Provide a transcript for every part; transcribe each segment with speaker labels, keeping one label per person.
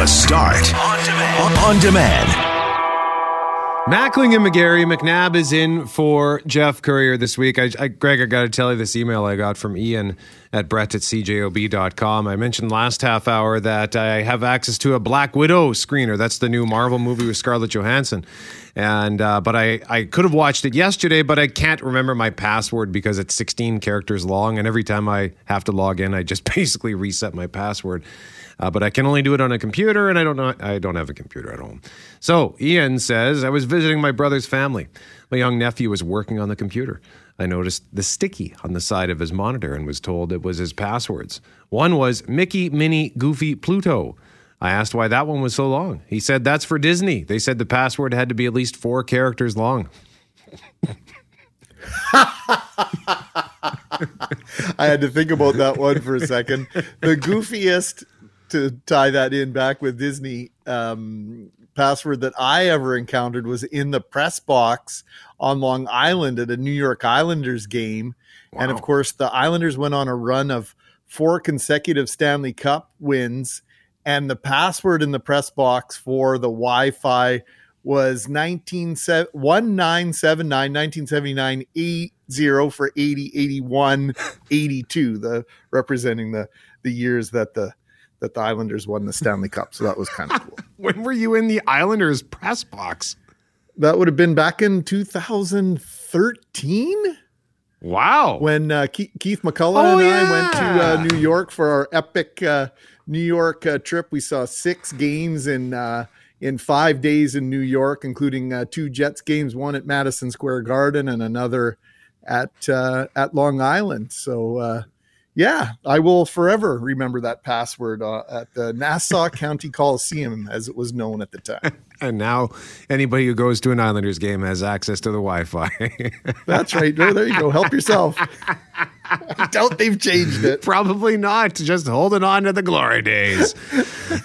Speaker 1: The Start on demand. On demand.
Speaker 2: Mackling and McGarry. McNabb is in for Jeff Courier this week. I, I, Greg, I got to tell you this email I got from Ian at brett at cjob.com. I mentioned last half hour that I have access to a Black Widow screener. That's the new Marvel movie with Scarlett Johansson. And uh, but I, I could have watched it yesterday, but I can't remember my password because it's 16 characters long, and every time I have to log in, I just basically reset my password. Uh, but I can only do it on a computer, and I don't know. I don't have a computer at home. So Ian says I was visiting my brother's family. My young nephew was working on the computer. I noticed the sticky on the side of his monitor and was told it was his passwords. One was Mickey, Minnie, Goofy, Pluto. I asked why that one was so long. He said that's for Disney. They said the password had to be at least four characters long.
Speaker 3: I had to think about that one for a second. The goofiest to tie that in back with Disney um, password that I ever encountered was in the press box on Long Island at a New York Islanders game. Wow. And of course, the Islanders went on a run of four consecutive Stanley Cup wins. And the password in the press box for the Wi Fi was 1979 1979 80 for 80 81 82 the representing the the years that the that the Islanders won the Stanley Cup. So that was kind of cool.
Speaker 2: when were you in the Islanders press box?
Speaker 3: That would have been back in 2013.
Speaker 2: Wow.
Speaker 3: When uh, Keith, Keith McCullough oh, and yeah. I went to uh, New York for our epic uh, New York uh, trip, we saw six games in uh, in five days in New York, including uh, two Jets games, one at Madison Square Garden and another at at Long Island. So yeah, I will forever remember that password uh, at the Nassau County Coliseum, as it was known at the time.
Speaker 2: and now, anybody who goes to an Islanders game has access to the Wi-Fi.
Speaker 3: That's right. There you go. Help yourself. I doubt they've changed it.
Speaker 2: Probably not. Just holding on to the glory days.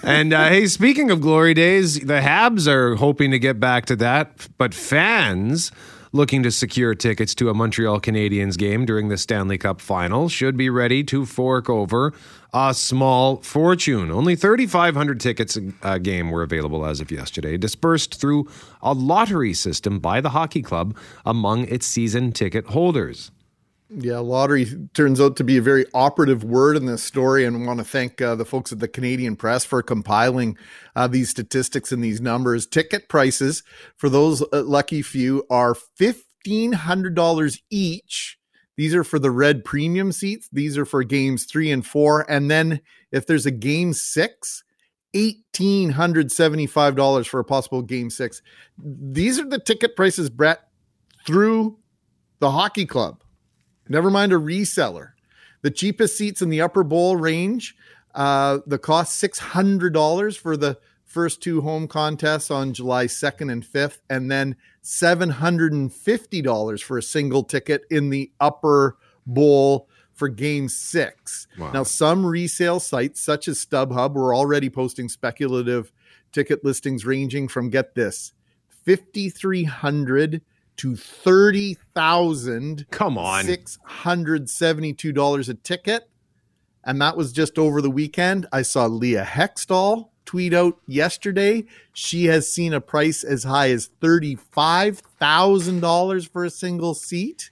Speaker 2: and uh, hey, speaking of glory days, the Habs are hoping to get back to that, but fans looking to secure tickets to a Montreal Canadiens game during the Stanley Cup final should be ready to fork over a small fortune. Only 3,500 tickets a game were available as of yesterday, dispersed through a lottery system by the hockey club among its season ticket holders.
Speaker 3: Yeah, lottery turns out to be a very operative word in this story, and I want to thank uh, the folks at the Canadian Press for compiling uh, these statistics and these numbers. Ticket prices for those uh, lucky few are fifteen hundred dollars each. These are for the red premium seats. These are for games three and four, and then if there's a game six, eighteen hundred seventy-five dollars for a possible game six. These are the ticket prices, Brett, through the hockey club never mind a reseller. The cheapest seats in the upper bowl range, uh, the cost $600 for the first two home contests on July 2nd and 5th, and then $750 for a single ticket in the upper bowl for game six. Wow. Now, some resale sites such as StubHub were already posting speculative ticket listings ranging from get this 5300 to thirty thousand.
Speaker 2: Come on,
Speaker 3: six hundred seventy-two dollars a ticket, and that was just over the weekend. I saw Leah Hextall tweet out yesterday. She has seen a price as high as thirty-five thousand dollars for a single seat.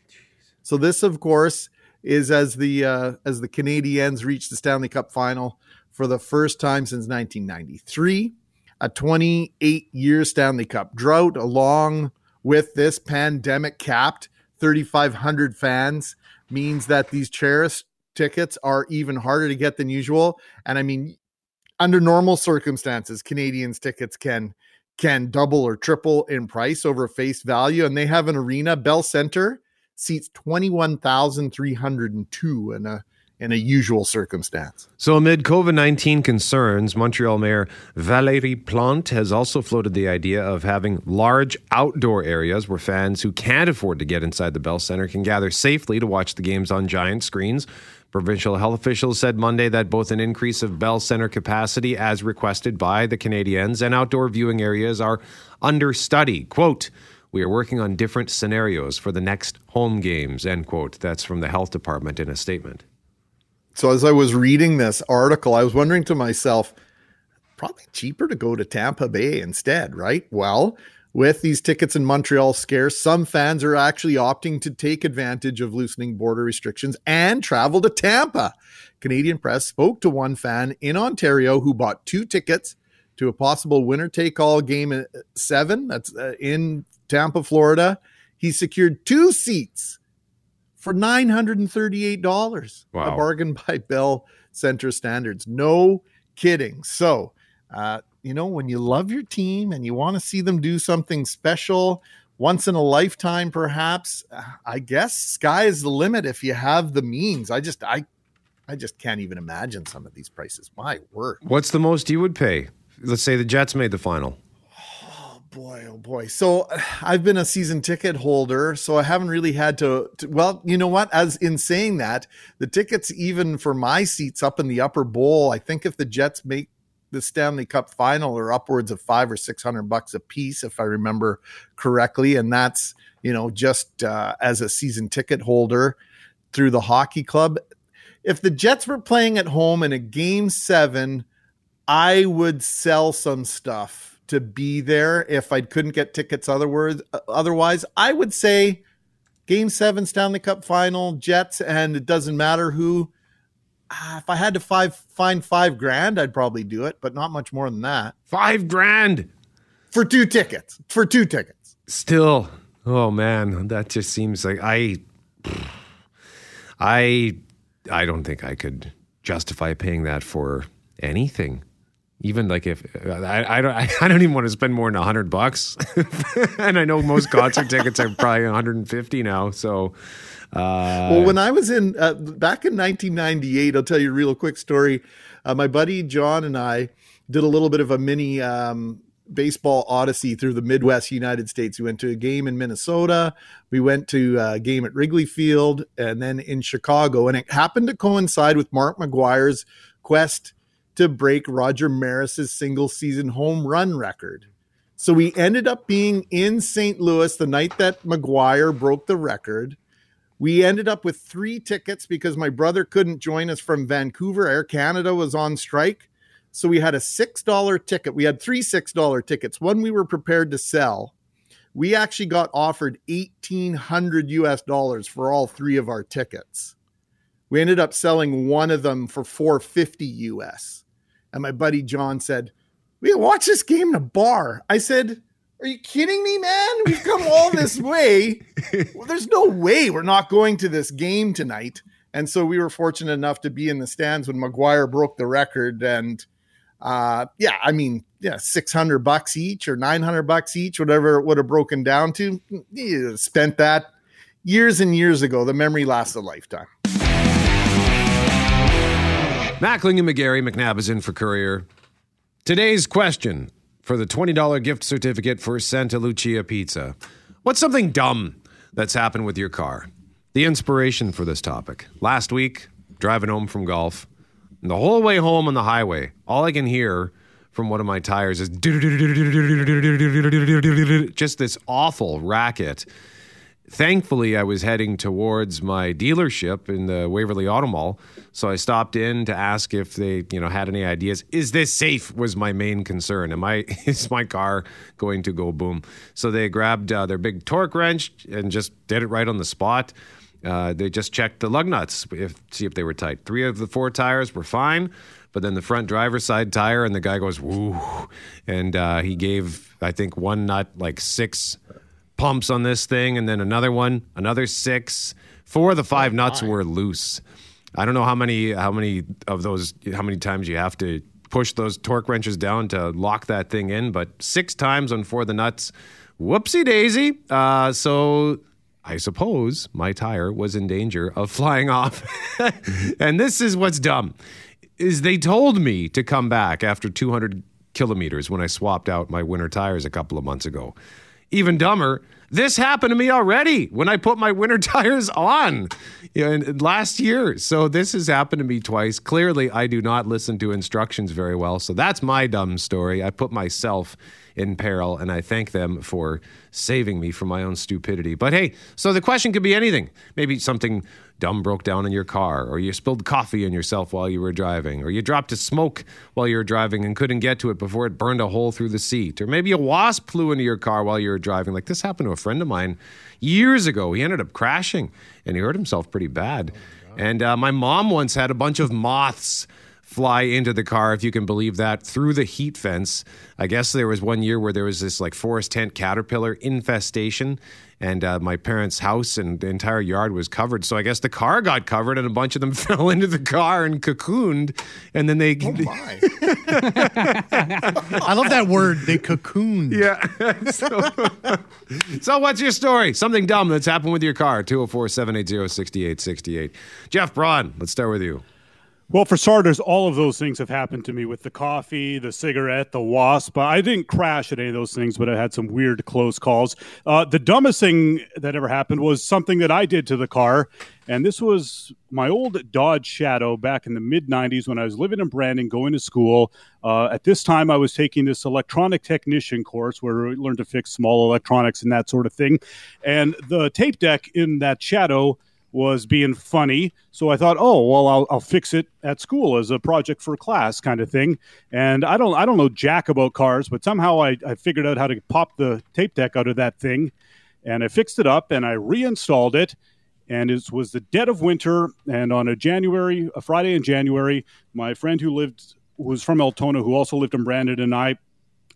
Speaker 3: So this, of course, is as the uh, as the Canadiens reach the Stanley Cup final for the first time since 1993, a 28 year Stanley Cup drought, along with this pandemic capped 3,500 fans means that these cherished tickets are even harder to get than usual. And I mean, under normal circumstances, Canadiens tickets can can double or triple in price over face value, and they have an arena. Bell Center seats twenty one thousand three hundred and two, and a in a usual circumstance.
Speaker 2: So, amid COVID 19 concerns, Montreal Mayor Valérie Plante has also floated the idea of having large outdoor areas where fans who can't afford to get inside the Bell Center can gather safely to watch the games on giant screens. Provincial health officials said Monday that both an increase of Bell Center capacity, as requested by the Canadiens, and outdoor viewing areas are under study. Quote, we are working on different scenarios for the next home games, end quote. That's from the health department in a statement.
Speaker 3: So as I was reading this article, I was wondering to myself, probably cheaper to go to Tampa Bay instead, right? Well, with these tickets in Montreal scarce, some fans are actually opting to take advantage of loosening border restrictions and travel to Tampa. Canadian press spoke to one fan in Ontario who bought two tickets to a possible winner take all game at seven. That's uh, in Tampa, Florida. He secured two seats for $938.
Speaker 2: Wow.
Speaker 3: A bargain by Bell Center standards. No kidding. So, uh, you know, when you love your team and you want to see them do something special, once in a lifetime, perhaps, uh, I guess sky is the limit if you have the means. I just, I, I just can't even imagine some of these prices. My word.
Speaker 2: What's the most you would pay? Let's say the Jets made the final.
Speaker 3: Boy, oh boy. So I've been a season ticket holder, so I haven't really had to, to, Well, you know what? As in saying that, the tickets, even for my seats up in the upper bowl, I think if the Jets make the Stanley Cup final, are upwards of five or six hundred bucks a piece, if I remember correctly, and that's you know just uh, as a season ticket holder through the hockey club. If the Jets were playing at home in a game seven, I would sell some stuff to be there if I couldn't get tickets otherwise. Otherwise, I would say Game Seven Stanley Cup Final, Jets, and it doesn't matter who. Ah, If I had to five find five grand, I'd probably do it, but not much more than that
Speaker 2: Five grand.
Speaker 3: for two tickets. For two tickets.
Speaker 2: Still, oh man, that just seems like I, I, I don't think I could justify paying that for anything. Even like if I, I don't, I don't even want to spend more than hundred bucks, and I know most concert tickets are probably 150 now. So, uh,
Speaker 3: Well, when I was in uh, back in 1998, I'll tell you a real quick story. Uh, my buddy John and I did a little bit of a mini um, baseball odyssey through the Midwest United States. We went to a game in Minnesota, we went to a game at Wrigley Field, and then in Chicago. And it happened to coincide with Mark McGwire's quest to break Roger Maris's single season home run record. So we ended up being in St. Louis the night that McGwire broke the record. We ended up with three tickets because my brother couldn't join us from Vancouver. Air Canada was on strike. So we had a $6 ticket. We had three $6 tickets. One we were prepared to sell. We actually got offered 1800 US dollars for all three of our tickets. We ended up selling one of them for 450 US. And my buddy John said, We can watch this game in a bar. I said, Are you kidding me, man? We've come all this way. Well, there's no way we're not going to this game tonight. And so we were fortunate enough to be in the stands when McGwire broke the record. And uh, yeah, I mean, yeah, 600 bucks each or 900 bucks each, whatever it would have broken down to. You spent that years and years ago. The memory lasts a lifetime.
Speaker 2: Mackling and McGarry, McNabb is in for Courier. Today's question for the $20 gift certificate for Santa Lucia Pizza. What's something dumb that's happened with your car? The inspiration for this topic. Last week, driving home from golf, the whole way home on the highway, all I can hear from one of my tires is just this awful racket. Thankfully, I was heading towards my dealership in the Waverly Auto Mall, so I stopped in to ask if they, you know, had any ideas. Is this safe? Was my main concern. Am I is my car going to go boom? So they grabbed uh, their big torque wrench and just did it right on the spot. Uh, they just checked the lug nuts, if see if they were tight. Three of the four tires were fine, but then the front driver's side tire, and the guy goes woo, and uh, he gave I think one nut like six pumps on this thing, and then another one, another six. Four of the five nuts were loose. I don't know how many how many of those how many times you have to push those torque wrenches down to lock that thing in, but six times on four of the nuts. Whoopsie daisy. Uh, so I suppose my tire was in danger of flying off. and this is what's dumb is they told me to come back after 200 kilometers when I swapped out my winter tires a couple of months ago. Even dumber, This happened to me already when I put my winter tires on you know, last year. So this has happened to me twice. Clearly, I do not listen to instructions very well. So that's my dumb story. I put myself in peril, and I thank them for saving me from my own stupidity. But hey, so the question could be anything. Maybe something dumb broke down in your car, or you spilled coffee on yourself while you were driving, or you dropped a smoke while you were driving and couldn't get to it before it burned a hole through the seat, or maybe a wasp flew into your car while you were driving. Like this happened to a friend of mine years ago. He ended up crashing and he hurt himself pretty bad. Oh and uh, my mom once had a bunch of moths fly into the car, if you can believe that, through the heat fence. I guess there was one year where there was this like forest tent caterpillar infestation, and uh, my parents' house and the entire yard was covered. So I guess the car got covered, and a bunch of them fell into the car and cocooned, and then they.
Speaker 3: Oh my!
Speaker 4: I love that word. They cocooned.
Speaker 2: Yeah. so, so, what's your story? Something dumb that's happened with your car? 204 780 6868. Jeff Braun, let's start with you.
Speaker 5: Well, for starters, all of those things have happened to me with the coffee, the cigarette, the wasp. I didn't crash at any of those things, but I had some weird close calls. Uh, the dumbest thing that ever happened was something that I did to the car. And this was my old Dodge Shadow back in the mid 90s when I was living in Brandon, going to school. Uh, at this time, I was taking this electronic technician course where we learned to fix small electronics and that sort of thing. And the tape deck in that Shadow was being funny. So I thought, oh well, I'll, I'll fix it at school as a project for class kind of thing. And I don't I don't know jack about cars, but somehow I, I figured out how to pop the tape deck out of that thing, and I fixed it up and I reinstalled it. And it was the dead of winter, and on a January, a Friday in January, my friend who lived was from Altona, who also lived in Brandon, and I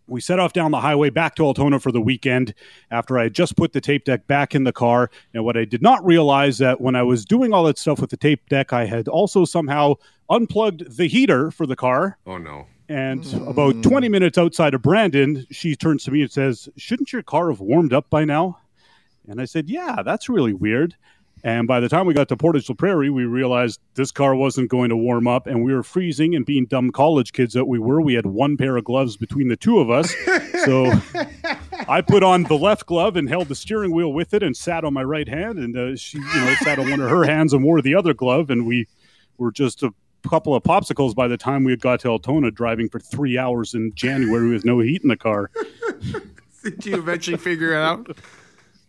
Speaker 5: we set off down the highway back to Altona for the weekend after I had just put the tape deck back in the car. And what I did not realize that when I was doing all that stuff with the tape deck, I had also somehow unplugged the heater for the car.
Speaker 2: Oh no.
Speaker 5: And mm. about 20 minutes outside of Brandon, she turns to me and says, Shouldn't your car have warmed up by now? And I said, Yeah, that's really weird. And by the time we got to Portage la Prairie, we realized this car wasn't going to warm up, and we were freezing. And being dumb college kids that we were, we had one pair of gloves between the two of us. so I put on the left glove and held the steering wheel with it, and sat on my right hand. And uh, she, you know, sat on one of her hands and wore the other glove. And we were just a couple of popsicles by the time we had got to Altona, driving for three hours in January with no heat in the car.
Speaker 2: did you eventually figure it out?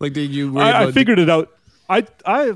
Speaker 2: Like, did you?
Speaker 5: I, I figured it out I I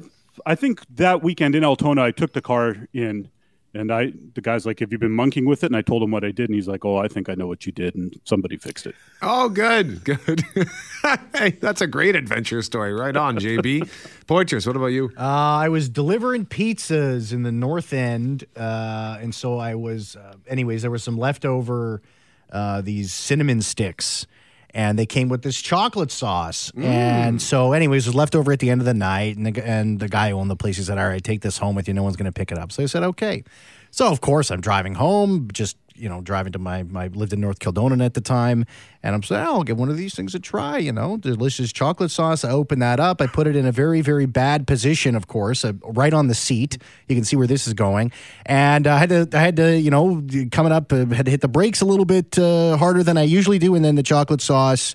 Speaker 5: I think that weekend in Altona, I took the car in, and I the guy's like, "Have you been monkeying with it?" And I told him what I did, and he's like, "Oh, I think I know what you did," and somebody fixed it.
Speaker 2: Oh, good, good. hey, that's a great adventure story. Right on, JB. Poitras, what about you?
Speaker 4: Uh, I was delivering pizzas in the North End, uh, and so I was. Uh, anyways, there was some leftover uh, these cinnamon sticks and they came with this chocolate sauce. Mm. And so, anyways, it was left over at the end of the night. And the, and the guy who owned the place, he said, All right, take this home with you. No one's going to pick it up. So I said, Okay. So, of course, I'm driving home, just you know, driving to my, my lived in North Kildonan at the time. And I'm saying, oh, I'll give one of these things a try, you know, delicious chocolate sauce. I open that up. I put it in a very, very bad position, of course, uh, right on the seat. You can see where this is going. And I had to, I had to, you know, coming up, uh, had to hit the brakes a little bit uh, harder than I usually do. And then the chocolate sauce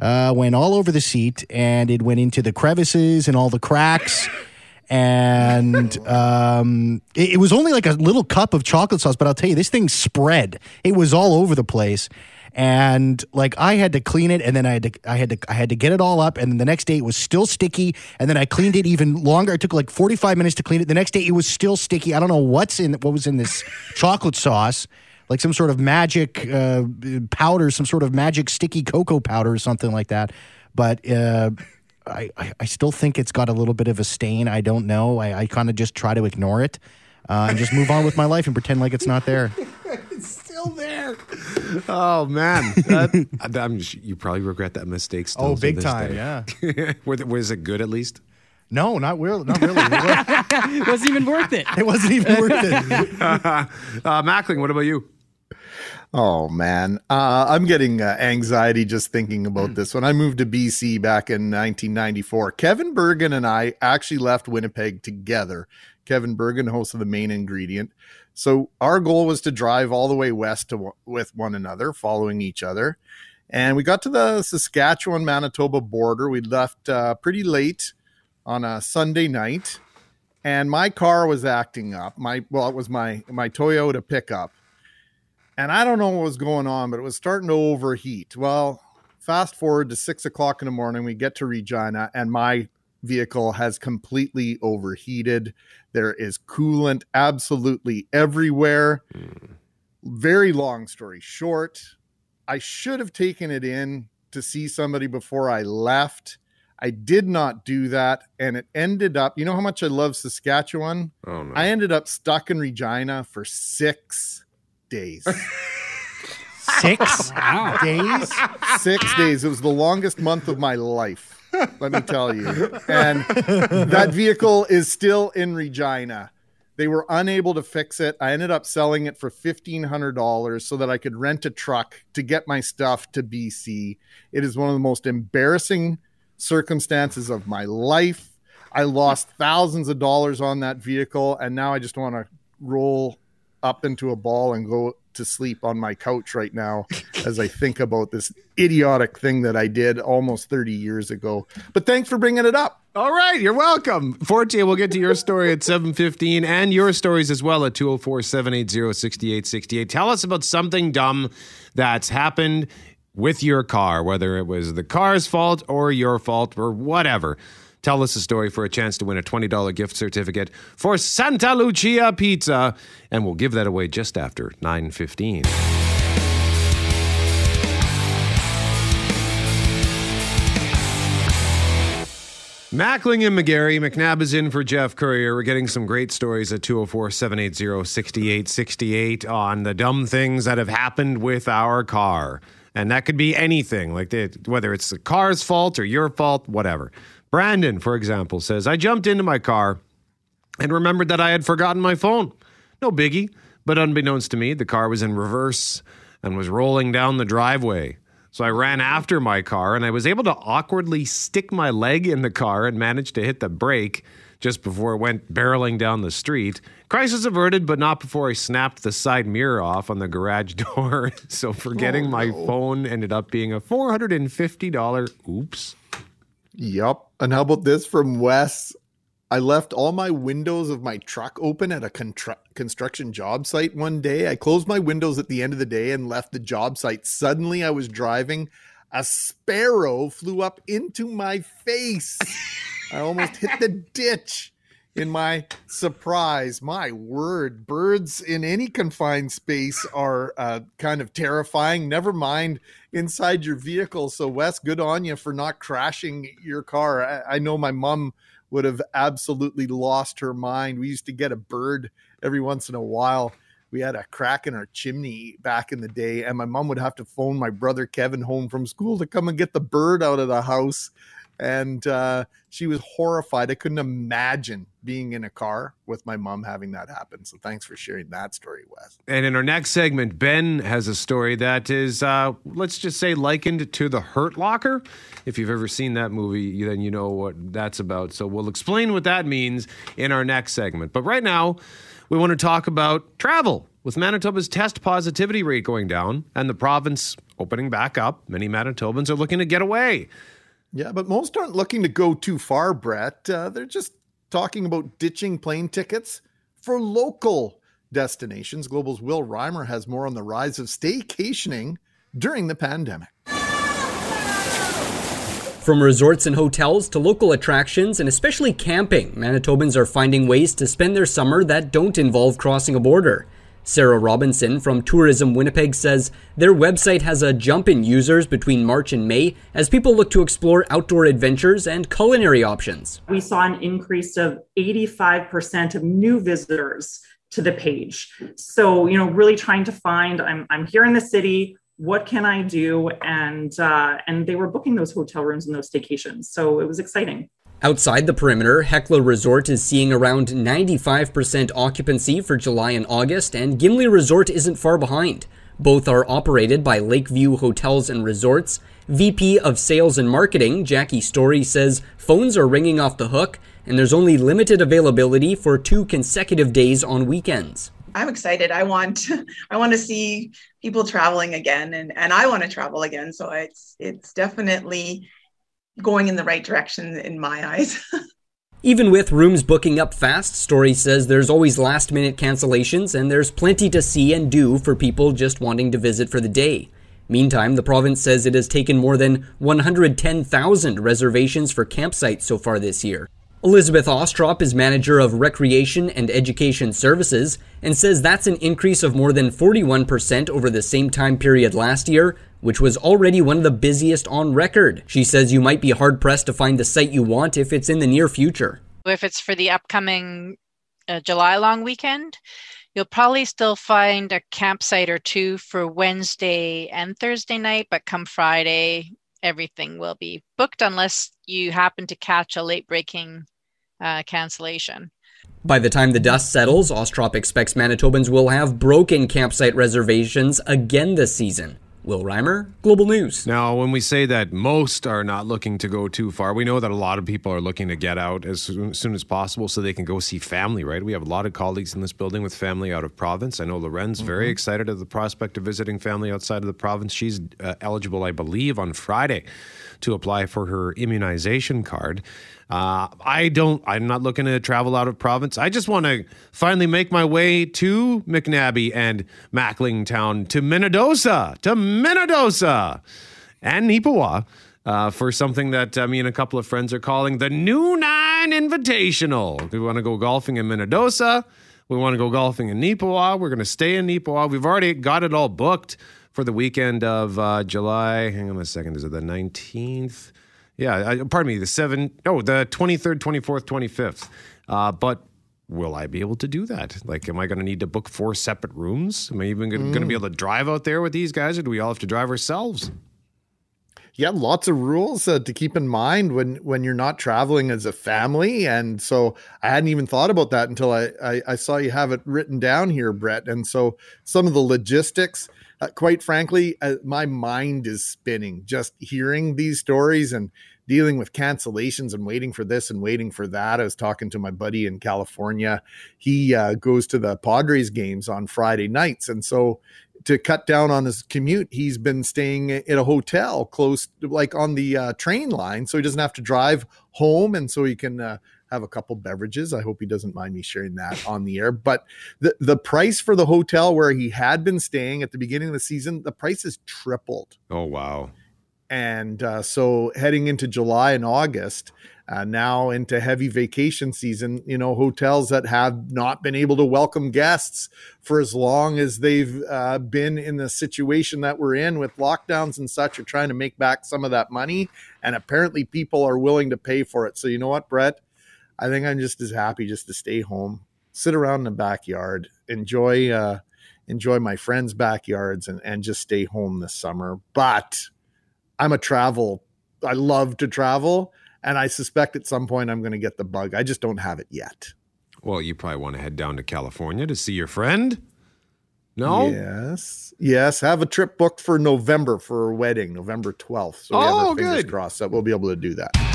Speaker 4: uh, went all over the seat and it went into the crevices and all the cracks and um, it, it, was only like a little cup of chocolate sauce. But I'll tell you, this thing spread. It was all over the place, and like I had to clean it, and then I had to I had to I had to get it all up, and then the next day it was still sticky, and then I cleaned it even longer. It took like forty five minutes to clean it. The next day it was still sticky. I don't know what's in what was in this chocolate sauce like some sort of magic uh, powder, some sort of magic sticky cocoa powder or something like that. But uh, I, I still think it's got a little bit of a stain. I don't know. I, I kind of just try to ignore it uh, and just move on with my life and pretend like it's not there.
Speaker 2: it's still there. Oh man, that, you probably regret that mistake. Still
Speaker 4: oh, big time. Day. Yeah.
Speaker 2: was it good at least?
Speaker 4: No, not really. Not really. it
Speaker 6: wasn't even worth it.
Speaker 4: It wasn't even worth it. uh,
Speaker 2: Mackling, what about you?
Speaker 3: Oh man, uh, I'm getting uh, anxiety just thinking about mm. this. When I moved to BC back in 1994, Kevin Bergen and I actually left Winnipeg together. Kevin Bergen, host of the Main Ingredient. So our goal was to drive all the way west to, with one another, following each other. And we got to the Saskatchewan Manitoba border. We left uh, pretty late on a Sunday night, and my car was acting up. My well, it was my my Toyota pickup, and I don't know what was going on, but it was starting to overheat. Well, fast forward to six o'clock in the morning, we get to Regina, and my vehicle has completely overheated. There is coolant absolutely everywhere. Mm. Very long story short, I should have taken it in to see somebody before I left. I did not do that. And it ended up, you know how much I love Saskatchewan? Oh, no. I ended up stuck in Regina for six days.
Speaker 4: six wow. days?
Speaker 3: Six days. It was the longest month of my life, let me tell you. And that vehicle is still in Regina. They were unable to fix it. I ended up selling it for $1,500 so that I could rent a truck to get my stuff to BC. It is one of the most embarrassing circumstances of my life. I lost thousands of dollars on that vehicle, and now I just want to roll up into a ball and go to sleep on my couch right now as I think about this idiotic thing that I did almost 30 years ago. But thanks for bringing it up.
Speaker 2: All right, you're welcome. Forte, we'll get to your story at 7:15 and your stories as well at 204-780-6868. Tell us about something dumb that's happened with your car, whether it was the car's fault or your fault or whatever. Tell us a story for a chance to win a $20 gift certificate for Santa Lucia Pizza, and we'll give that away just after 9:15. Mackling and McGarry. McNabb is in for Jeff Courier. We're getting some great stories at 204 780 6868 on the dumb things that have happened with our car. And that could be anything, like the, whether it's the car's fault or your fault, whatever. Brandon, for example, says, I jumped into my car and remembered that I had forgotten my phone. No biggie, but unbeknownst to me, the car was in reverse and was rolling down the driveway. So I ran after my car and I was able to awkwardly stick my leg in the car and managed to hit the brake just before it went barreling down the street. Crisis averted, but not before I snapped the side mirror off on the garage door. so forgetting oh, no. my phone ended up being a $450 oops.
Speaker 3: Yep. And how about this from Wes? I left all my windows of my truck open at a construction job site one day. I closed my windows at the end of the day and left the job site. Suddenly, I was driving. A sparrow flew up into my face. I almost hit the ditch in my surprise. My word, birds in any confined space are uh, kind of terrifying. Never mind inside your vehicle. So, Wes, good on you for not crashing your car. I, I know my mom would have absolutely lost her mind. We used to get a bird every once in a while. We had a crack in our chimney back in the day, and my mom would have to phone my brother Kevin home from school to come and get the bird out of the house and uh, she was horrified. I couldn't imagine being in a car with my mom having that happen. So thanks for sharing that story, Wes.
Speaker 2: And in our next segment, Ben has a story that is, uh, let's just say, likened to the Hurt Locker. If you've ever seen that movie, then you know what that's about. So we'll explain what that means in our next segment. But right now, we want to talk about travel. With Manitoba's test positivity rate going down and the province opening back up, many Manitobans are looking to get away.
Speaker 3: Yeah, but most aren't looking to go too far, Brett. Uh, they're just talking about ditching plane tickets for local destinations. Global's Will Reimer has more on the rise of staycationing during the pandemic.
Speaker 6: From resorts and hotels to local attractions and especially camping, Manitobans are finding ways to spend their summer that don't involve crossing a border. Sarah Robinson from Tourism Winnipeg says their website has a jump in users between March and May as people look to explore outdoor adventures and culinary options.
Speaker 7: We saw an increase of 85% of new visitors to the page. So, you know, really trying to find I'm, I'm here in the city. What can I do? And uh, and they were booking those hotel rooms and those staycations. So it was exciting.
Speaker 6: Outside the perimeter, Hecla Resort is seeing around 95% occupancy for July and August, and Gimli Resort isn't far behind. Both are operated by Lakeview Hotels and Resorts. VP of Sales and Marketing, Jackie Story, says phones are ringing off the hook, and there's only limited availability for two consecutive days on weekends.
Speaker 8: I'm excited. I want I want to see people traveling again and and I want to travel again. So it's it's definitely going in the right direction in my eyes.
Speaker 6: Even with rooms booking up fast, Story says there's always last minute cancellations and there's plenty to see and do for people just wanting to visit for the day. Meantime, the province says it has taken more than 110,000 reservations for campsites so far this year. Elizabeth Ostrop is manager of Recreation and Education Services and says that's an increase of more than 41% over the same time period last year, which was already one of the busiest on record. She says you might be hard pressed to find the site you want if it's in the near future.
Speaker 9: If it's for the upcoming uh, July long weekend, you'll probably still find a campsite or two for Wednesday and Thursday night, but come Friday, everything will be booked unless you happen to catch a late breaking uh, cancellation.
Speaker 6: By the time the dust settles, Ostrop expects Manitobans will have broken campsite reservations again this season. Will Reimer, Global News.
Speaker 2: Now, when we say that most are not looking to go too far, we know that a lot of people are looking to get out as soon, as soon as possible so they can go see family, right? We have a lot of colleagues in this building with family out of province. I know Loren's mm-hmm. very excited at the prospect of visiting family outside of the province. She's uh, eligible, I believe, on Friday to apply for her immunization card. Uh, I don't. I'm not looking to travel out of province. I just want to finally make my way to McNabb and Mackling Town to Minnedosa, to Minnedosa, and Neepawa. Uh, for something that uh, me and a couple of friends are calling the New Nine Invitational. We want to go golfing in Minnedosa. We want to go golfing in Neepawa. We're going to stay in Neepawa. We've already got it all booked for the weekend of uh, July. Hang on a second. Is it the 19th? Yeah, I, pardon me, the 7, oh, the 23rd, 24th, 25th. Uh, but will I be able to do that? Like, am I going to need to book four separate rooms? Am I even going to be mm. able to drive out there with these guys, or do we all have to drive ourselves?
Speaker 3: Yeah, lots of rules uh, to keep in mind when when you're not traveling as a family, and so I hadn't even thought about that until I I, I saw you have it written down here, Brett. And so some of the logistics uh, quite frankly, uh, my mind is spinning just hearing these stories and dealing with cancellations and waiting for this and waiting for that. I was talking to my buddy in California. He uh, goes to the Padres games on Friday nights. And so to cut down on his commute, he's been staying in a hotel close, like on the uh, train line, so he doesn't have to drive home, and so he can uh, have a couple beverages. I hope he doesn't mind me sharing that on the air. But the the price for the hotel where he had been staying at the beginning of the season, the price has tripled.
Speaker 2: Oh wow!
Speaker 3: And uh, so heading into July and August, uh, now into heavy vacation season, you know, hotels that have not been able to welcome guests for as long as they've uh, been in the situation that we're in with lockdowns and such are trying to make back some of that money. And apparently people are willing to pay for it. So, you know what, Brett? I think I'm just as happy just to stay home, sit around in the backyard, enjoy uh, enjoy my friends' backyards, and and just stay home this summer. But I'm a travel. I love to travel, and I suspect at some point I'm going to get the bug. I just don't have it yet.
Speaker 2: Well, you probably want to head down to California to see your friend. No.
Speaker 3: Yes. Yes. Have a trip booked for November for a wedding, November 12th. So we oh, have our fingers good. crossed that we'll be able to do that.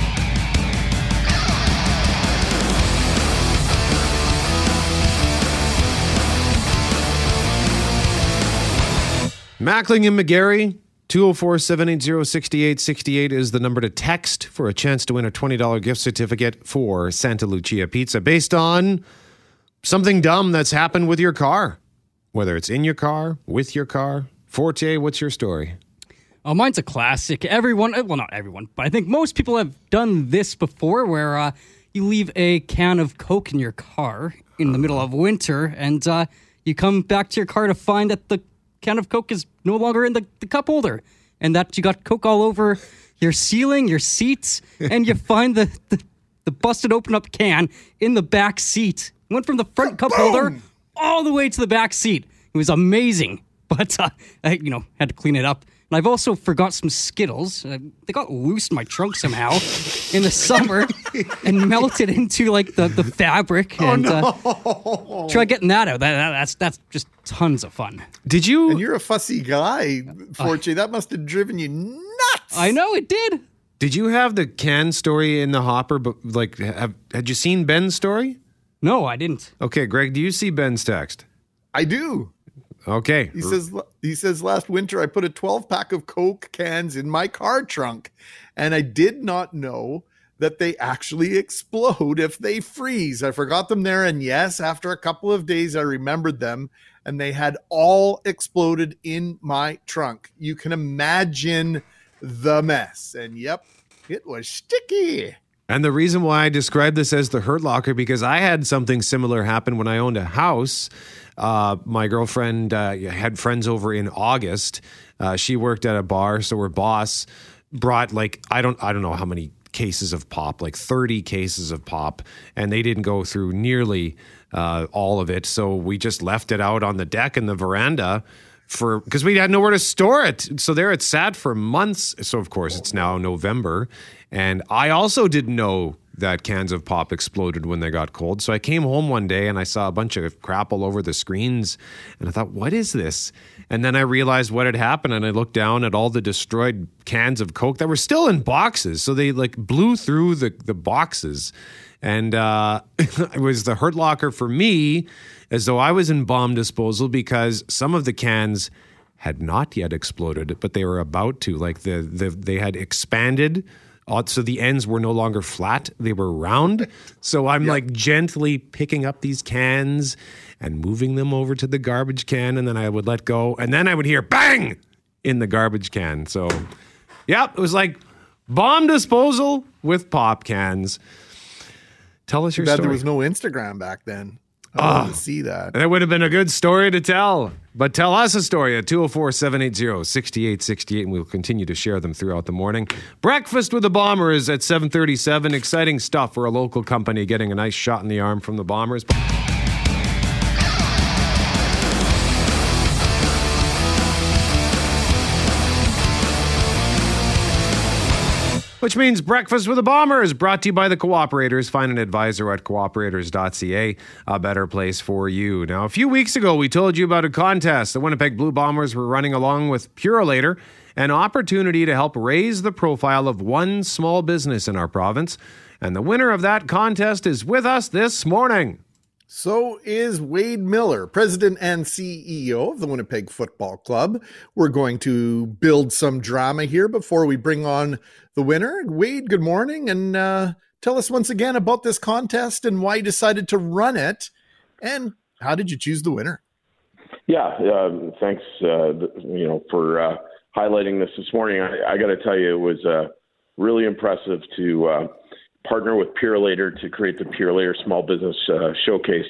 Speaker 2: Mackling and McGarry, 204 780 6868 is the number to text for a chance to win a $20 gift certificate for Santa Lucia Pizza based on something dumb that's happened with your car. Whether it's in your car, with your car. Forte, what's your story?
Speaker 10: Oh, mine's a classic. Everyone, uh, well, not everyone, but I think most people have done this before where uh, you leave a can of Coke in your car in the middle of winter and uh, you come back to your car to find that the can of Coke is no longer in the, the cup holder and that you got Coke all over your ceiling, your seats, and you find the, the, the busted open up can in the back seat. Went from the front cup holder all the way to the back seat. It was amazing, but uh, I, you know, had to clean it up. And I've also forgot some Skittles. Uh, they got loose in my trunk somehow in the summer and melted into like the, the fabric. Oh, and no. uh, try getting that out. That, that, that's that's just tons of fun.
Speaker 2: Did you?
Speaker 3: And you're a fussy guy, Forte. Uh, that must have driven you nuts.
Speaker 10: I know it did.
Speaker 2: Did you have the can story in the hopper? But like, have, had you seen Ben's story?
Speaker 10: No, I didn't.
Speaker 2: Okay, Greg, do you see Ben's text?
Speaker 3: I do.
Speaker 2: Okay.
Speaker 3: He says he says last winter I put a 12 pack of Coke cans in my car trunk and I did not know that they actually explode if they freeze. I forgot them there and yes, after a couple of days I remembered them and they had all exploded in my trunk. You can imagine the mess. And yep, it was sticky.
Speaker 2: And the reason why I describe this as the hurt locker because I had something similar happen when I owned a house. Uh, my girlfriend uh, had friends over in August. Uh, she worked at a bar, so her boss brought like I don't I don't know how many cases of pop, like thirty cases of pop, and they didn't go through nearly uh, all of it. So we just left it out on the deck in the veranda for because we had nowhere to store it. So there it sat for months. So of course it's now November, and I also didn't know that cans of pop exploded when they got cold. So I came home one day and I saw a bunch of crap all over the screens, and I thought, what is this? And then I realized what had happened, and I looked down at all the destroyed cans of Coke that were still in boxes. So they like blew through the the boxes, and uh, it was the hurt locker for me as though I was in bomb disposal because some of the cans had not yet exploded, but they were about to. Like the, the they had expanded, uh, so the ends were no longer flat; they were round. So I'm like gently picking up these cans and moving them over to the garbage can, and then I would let go, and then I would hear bang in the garbage can. So, yep, it was like bomb disposal with pop cans. Tell us your
Speaker 3: bad
Speaker 2: story.
Speaker 3: there was no Instagram back then. I
Speaker 2: Ah.
Speaker 3: see that.
Speaker 2: That would have been a good story to tell. But tell us a story at 204 780 6868, and we'll continue to share them throughout the morning. Breakfast with the Bombers at 737. Exciting stuff for a local company getting a nice shot in the arm from the Bombers. Which means Breakfast with the Bomber is brought to you by the Cooperators. Find an advisor at cooperators.ca, a better place for you. Now, a few weeks ago, we told you about a contest. The Winnipeg Blue Bombers were running along with Purolator, an opportunity to help raise the profile of one small business in our province. And the winner of that contest is with us this morning.
Speaker 3: So is Wade Miller, president and CEO of the Winnipeg Football Club. We're going to build some drama here before we bring on the winner. Wade, good morning, and uh, tell us once again about this contest and why you decided to run it, and how did you choose the winner?
Speaker 11: Yeah, um, thanks. Uh, you know, for uh, highlighting this this morning. I, I got to tell you, it was uh, really impressive to uh, partner with Purolator to create the Purolator Small Business uh, Showcase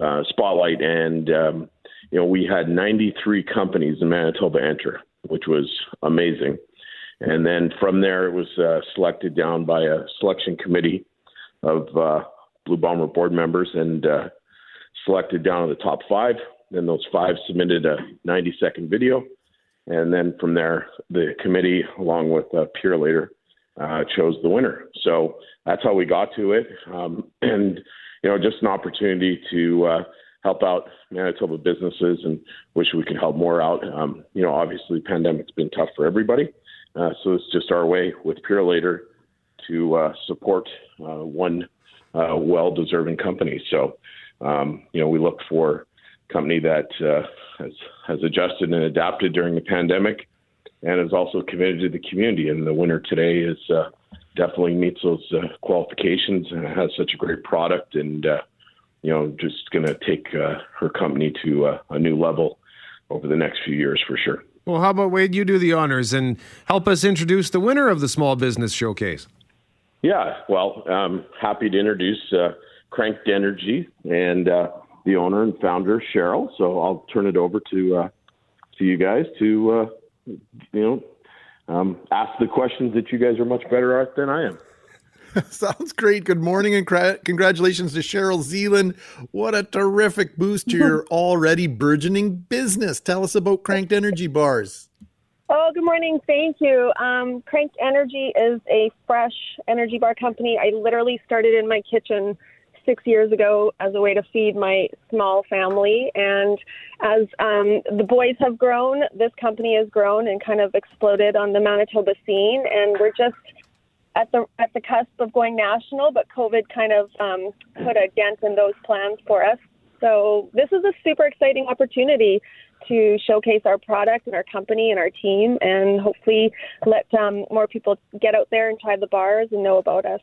Speaker 11: uh, Spotlight, and um, you know, we had 93 companies in Manitoba enter, which was amazing. And then from there, it was uh, selected down by a selection committee of uh, Blue Bomber board members and uh, selected down to the top five. Then those five submitted a 90 second video. And then from there, the committee, along with uh, uh, chose the winner. So that's how we got to it. Um, and, you know, just an opportunity to uh, help out Manitoba businesses and wish we could help more out. Um, you know, obviously, pandemic's been tough for everybody. Uh, so it's just our way with Purolator to uh, support uh, one uh, well-deserving company. So, um, you know, we look for company that uh, has has adjusted and adapted during the pandemic, and is also committed to the community. And the winner today is definitely meets those uh, qualifications and has such a great product, and uh, you know, just going to take uh, her company to uh, a new level over the next few years for sure.
Speaker 2: Well, how about Wade? You do the honors and help us introduce the winner of the Small Business Showcase.
Speaker 11: Yeah, well, I'm happy to introduce uh, Cranked Energy and uh, the owner and founder Cheryl. So I'll turn it over to uh, to you guys to uh, you know um, ask the questions that you guys are much better at than I am.
Speaker 3: Sounds great. Good morning and cra- congratulations to Cheryl Zealand. What a terrific boost to your already burgeoning business. Tell us about Cranked Energy Bars.
Speaker 12: Oh, good morning. Thank you. Um, Cranked Energy is a fresh energy bar company. I literally started in my kitchen six years ago as a way to feed my small family. And as um, the boys have grown, this company has grown and kind of exploded on the Manitoba scene. And we're just at the at the cusp of going national, but COVID kind of um, put a dent in those plans for us.
Speaker 13: So this is a super exciting opportunity to showcase our product and our company and our team, and hopefully let um, more people get out there and try the bars and know about us.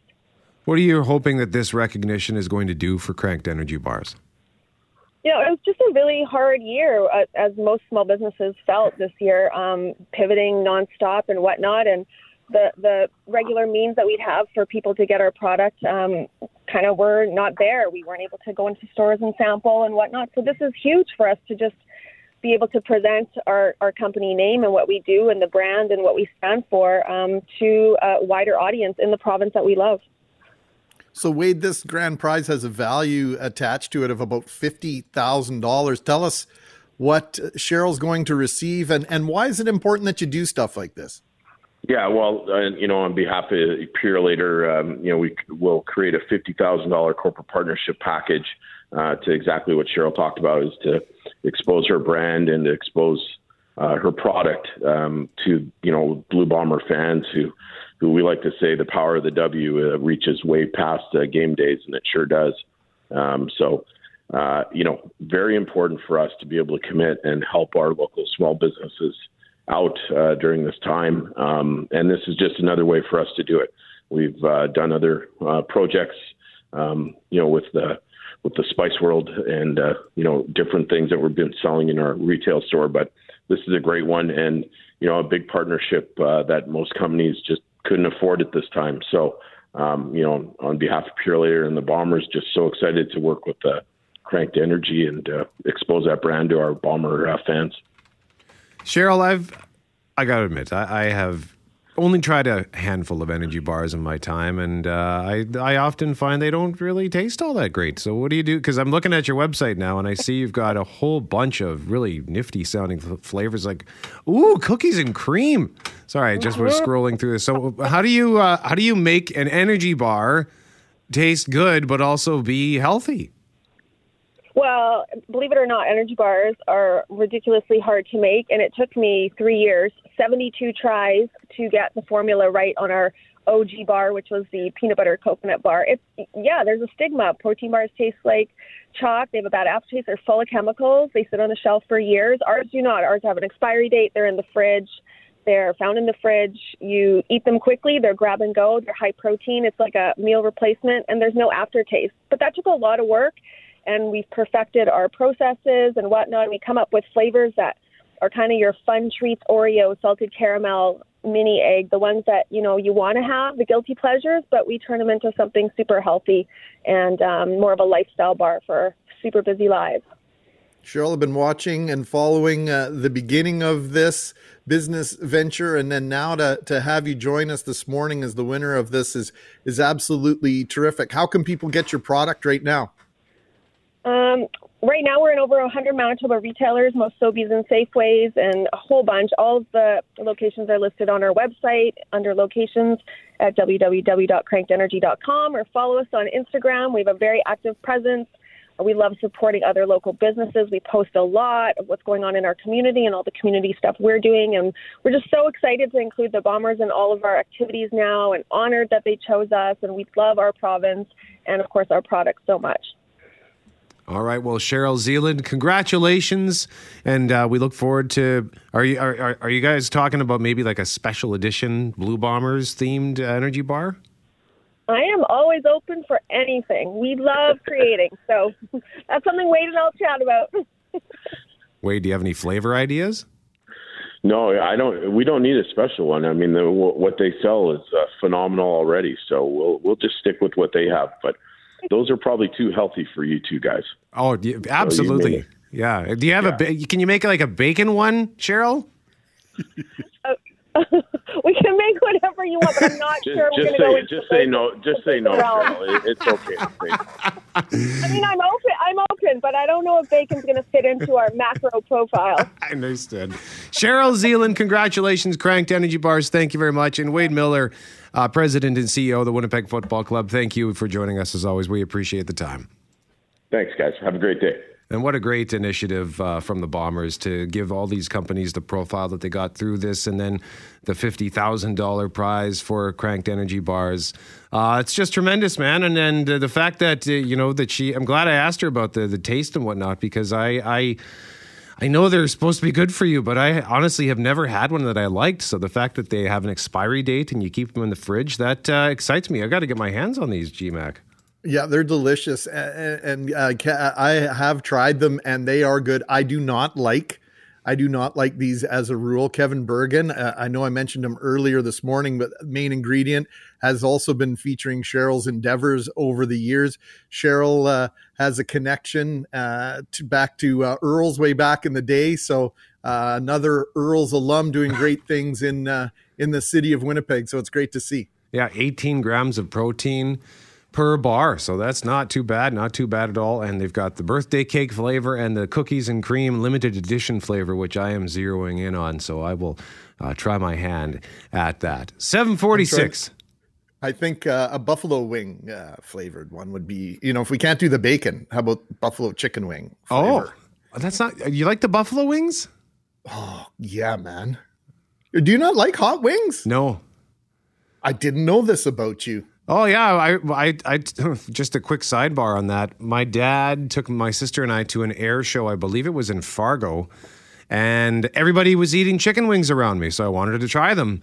Speaker 2: What are you hoping that this recognition is going to do for Cranked Energy Bars?
Speaker 13: You know, it was just a really hard year, uh, as most small businesses felt this year, um, pivoting nonstop and whatnot, and the the regular means that we'd have for people to get our product um, kind of were not there. We weren't able to go into stores and sample and whatnot. So this is huge for us to just be able to present our, our company name and what we do and the brand and what we stand for um, to a wider audience in the province that we love.
Speaker 3: So, Wade, this grand prize has a value attached to it of about $50,000. Tell us what Cheryl's going to receive and, and why is it important that you do stuff like this?
Speaker 11: Yeah, well, uh, you know, on behalf of Purolator, um, you know, we will create a fifty thousand dollar corporate partnership package uh, to exactly what Cheryl talked about, is to expose her brand and to expose uh, her product um, to you know Blue Bomber fans who who we like to say the power of the W uh, reaches way past uh, game days, and it sure does. Um, so, uh, you know, very important for us to be able to commit and help our local small businesses out uh, during this time, um, and this is just another way for us to do it. We've uh, done other uh, projects, um, you know, with the with the Spice World and you know different things that we've been selling in our retail store, but this is a great one and you know a big partnership that most companies just couldn't afford at this time. So, um, you know, on behalf of Purolator and the Bombers, just so excited to work with uh, Cranked Energy and uh, expose that brand to our Bomber uh, fans.
Speaker 2: Cheryl, I've I got to admit, I, I have only tried a handful of energy bars in my time, and uh, I I often find they don't really taste all that great. So what do you do? Because I'm looking at your website now, and I see you've got a whole bunch of really nifty sounding flavors, like ooh, cookies and cream. Sorry, I just was scrolling through this. So how do you uh, how do you make an energy bar taste good but also be healthy?
Speaker 13: Well, believe it or not, energy bars are ridiculously hard to make, and it took me three years, 72 tries to get the formula right on our OG bar, which was the peanut butter coconut bar. It's yeah, there's a stigma. Protein bars taste like chalk. They have a bad aftertaste. They're full of chemicals. They sit on the shelf for years. Ours do not. Ours have an expiry date. They're in the fridge. They're found in the fridge. You eat them quickly. They're grab and go. They're high protein. It's like a meal replacement, and there's no aftertaste. But that took a lot of work and we've perfected our processes and whatnot. We come up with flavors that are kind of your fun treats, Oreo, salted caramel, mini egg, the ones that you know you want to have, the guilty pleasures, but we turn them into something super healthy and um, more of a lifestyle bar for super busy lives.
Speaker 3: Cheryl, I've been watching and following uh, the beginning of this business venture, and then now to to have you join us this morning as the winner of this is is absolutely terrific. How can people get your product right now?
Speaker 13: Um, right now, we're in over 100 Manitoba retailers, most Sobeys and Safeways, and a whole bunch. All of the locations are listed on our website under locations at www.crankedenergy.com or follow us on Instagram. We have a very active presence. We love supporting other local businesses. We post a lot of what's going on in our community and all the community stuff we're doing. And we're just so excited to include the Bombers in all of our activities now and honored that they chose us. And we love our province and, of course, our products so much.
Speaker 2: All right. Well, Cheryl Zealand, congratulations, and uh, we look forward to. Are you are, are you guys talking about maybe like a special edition Blue Bombers themed energy bar?
Speaker 13: I am always open for anything. We love creating, so that's something Wade and I'll chat about.
Speaker 2: Wade, do you have any flavor ideas?
Speaker 11: No, I don't. We don't need a special one. I mean, the, what they sell is uh, phenomenal already. So we'll we'll just stick with what they have. But those are probably too healthy for you two guys.
Speaker 2: Oh, absolutely. So yeah. Do you have yeah. a? Can you make like a bacon one, Cheryl?
Speaker 13: Uh, we can make whatever you want, but I'm not
Speaker 11: just,
Speaker 13: sure
Speaker 11: we're going to go. Just say no. Just say no, Cheryl. it's okay.
Speaker 13: I mean, I'm open. I'm open, but I don't know if bacon's going to fit into our macro profile.
Speaker 2: I understood. Cheryl Zealand, congratulations, Cranked Energy Bars. Thank you very much, and Wade Miller uh, President and CEO of the Winnipeg Football Club. Thank you for joining us as always. We appreciate the time.
Speaker 11: Thanks, guys. Have a great day.
Speaker 2: And what a great initiative uh, from the Bombers to give all these companies the profile that they got through this, and then the fifty thousand dollar prize for cranked energy bars. Uh, it's just tremendous, man. And and uh, the fact that uh, you know that she, I'm glad I asked her about the the taste and whatnot because I I. I know they're supposed to be good for you, but I honestly have never had one that I liked. So the fact that they have an expiry date and you keep them in the fridge, that uh, excites me. I got to get my hands on these, GMAC.
Speaker 3: Yeah, they're delicious, and, and uh, I have tried them, and they are good. I do not like, I do not like these as a rule. Kevin Bergen, uh, I know I mentioned him earlier this morning, but main ingredient has also been featuring Cheryl's endeavors over the years. Cheryl uh, has a connection uh, to back to uh, Earl's way back in the day, so uh, another Earl's alum doing great things in in the city of Winnipeg. So it's great to see.
Speaker 2: Yeah, 18 grams of protein per bar. So that's not too bad, not too bad at all. And they've got the birthday cake flavor and the cookies and cream limited edition flavor, which I am zeroing in on. So I will uh, try my hand at that. 746.
Speaker 3: I think uh, a buffalo wing uh, flavored one would be, you know, if we can't do the bacon, how about buffalo chicken wing?
Speaker 2: Flavor? Oh, that's not, you like the buffalo wings?
Speaker 3: Oh, yeah, man. Do you not like hot wings?
Speaker 2: No.
Speaker 3: I didn't know this about you.
Speaker 2: Oh yeah, I, I, I, just a quick sidebar on that. My dad took my sister and I to an air show. I believe it was in Fargo, and everybody was eating chicken wings around me, so I wanted to try them.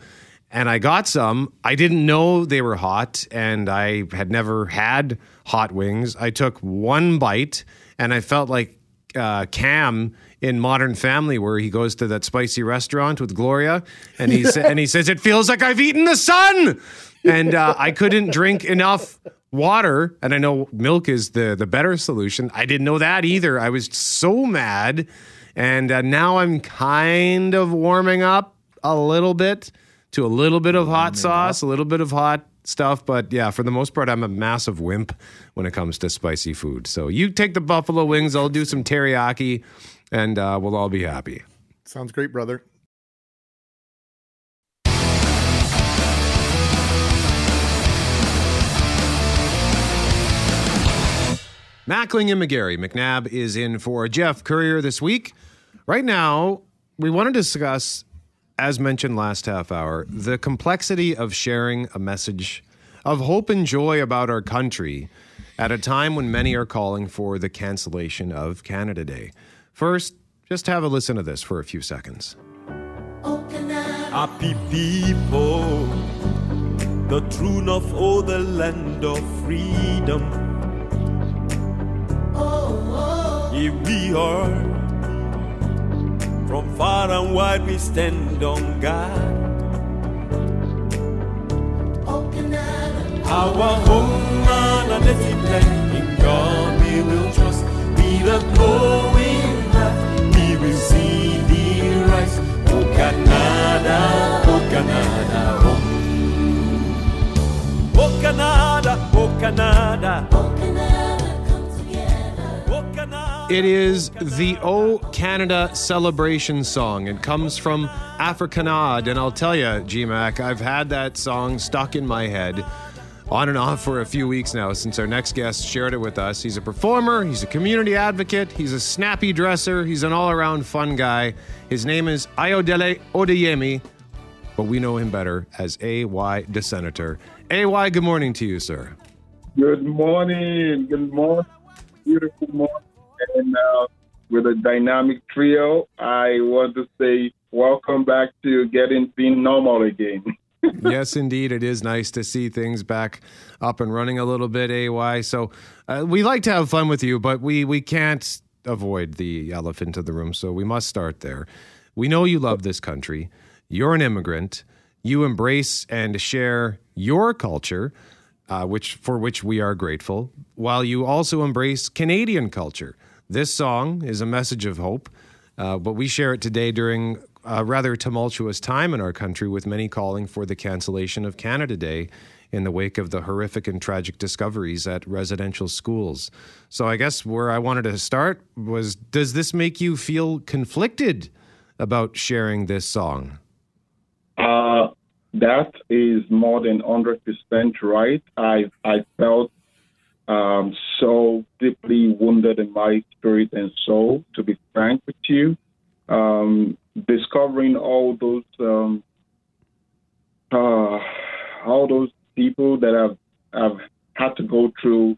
Speaker 2: And I got some. I didn't know they were hot, and I had never had hot wings. I took one bite, and I felt like uh, Cam in Modern Family, where he goes to that spicy restaurant with Gloria, and he sa- and he says, "It feels like I've eaten the sun." and uh, I couldn't drink enough water. And I know milk is the the better solution. I didn't know that either. I was so mad, and uh, now I'm kind of warming up a little bit to a little bit of hot sauce, a little bit of hot stuff. But yeah, for the most part, I'm a massive wimp when it comes to spicy food. So you take the buffalo wings, I'll do some teriyaki, and uh, we'll all be happy.
Speaker 3: Sounds great, brother.
Speaker 2: Mackling and McGarry. McNabb is in for Jeff Courier this week. Right now, we want to discuss, as mentioned last half hour, the complexity of sharing a message of hope and joy about our country at a time when many are calling for the cancellation of Canada Day. First, just have a listen to this for a few seconds.
Speaker 14: Happy people, the true north, oh, the land of freedom. Here we are, from far and wide we stand on God. Our home and a native land, in God we will trust. Be the growing path, we will see the rise. Oh Canada, oh Canada, oh. Oh Canada, oh Canada. Oh Canada.
Speaker 2: It is the O Canada celebration song. It comes from Afrikaans, and I'll tell you, GMAC, I've had that song stuck in my head on and off for a few weeks now since our next guest shared it with us. He's a performer, he's a community advocate, he's a snappy dresser, he's an all around fun guy. His name is Ayodele Odeyemi, but we know him better as AY the Senator. AY, good morning to you, sir.
Speaker 15: Good morning. Good morning. Beautiful morning and uh, with a dynamic trio, I want to say welcome back to getting being normal again.
Speaker 2: yes, indeed, it is nice to see things back up and running a little bit. AY, so uh, we like to have fun with you, but we we can't avoid the elephant in the room, so we must start there. We know you love this country. You're an immigrant. You embrace and share your culture, uh, which for which we are grateful, while you also embrace Canadian culture. This song is a message of hope, uh, but we share it today during a rather tumultuous time in our country, with many calling for the cancellation of Canada Day in the wake of the horrific and tragic discoveries at residential schools. So, I guess where I wanted to start was Does this make you feel conflicted about sharing this song?
Speaker 15: Uh, that is more than 100% right. I, I felt um, so deeply wounded in my spirit and soul, to be frank with you. Um, discovering all those um, uh, all those people that have have had to go through.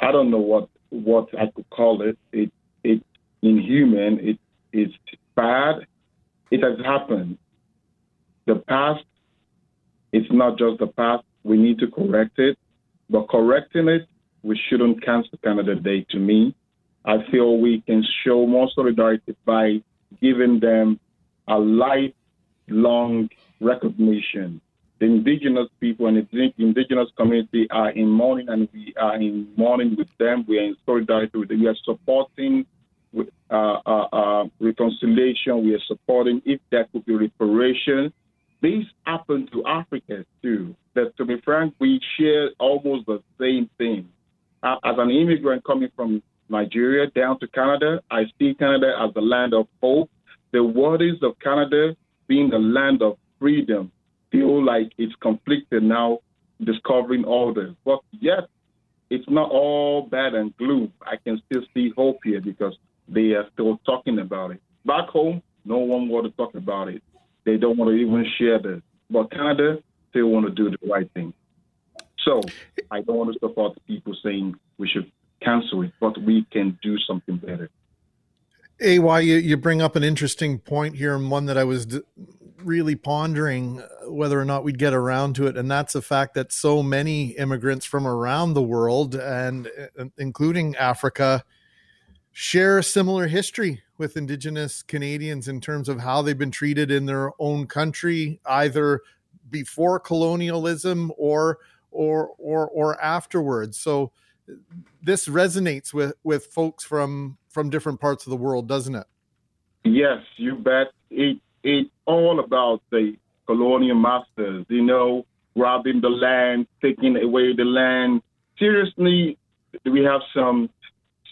Speaker 15: I don't know what what I could call it. It it inhuman. It it's bad. It has happened. The past. It's not just the past. We need to correct it, but correcting it, we shouldn't cancel Canada Day. To me, I feel we can show more solidarity by giving them a lifelong recognition. The indigenous people and the indigenous community are in mourning, and we are in mourning with them. We are in solidarity with them. We are supporting uh, uh, uh, reconciliation. We are supporting if there could be reparation. These happened to Africa too. That, to be frank, we share almost the same thing. Uh, as an immigrant coming from Nigeria down to Canada, I see Canada as the land of hope. The waters of Canada being the land of freedom feel like it's conflicted now, discovering all this. But yet, it's not all bad and gloom. I can still see hope here because they are still talking about it. Back home, no one want to talk about it. They don't want to even share this. But Canada still want to do the right thing. So I don't want to support people saying we should cancel it, but we can do something better.
Speaker 3: Why you, you bring up an interesting point here, and one that I was d- really pondering uh, whether or not we'd get around to it, and that's the fact that so many immigrants from around the world, and uh, including Africa, share a similar history with Indigenous Canadians in terms of how they've been treated in their own country, either before colonialism or or or or afterwards. So this resonates with with folks from from different parts of the world, doesn't it?
Speaker 15: Yes, you bet. It it's all about the colonial masters, you know, grabbing the land, taking away the land. Seriously, we have some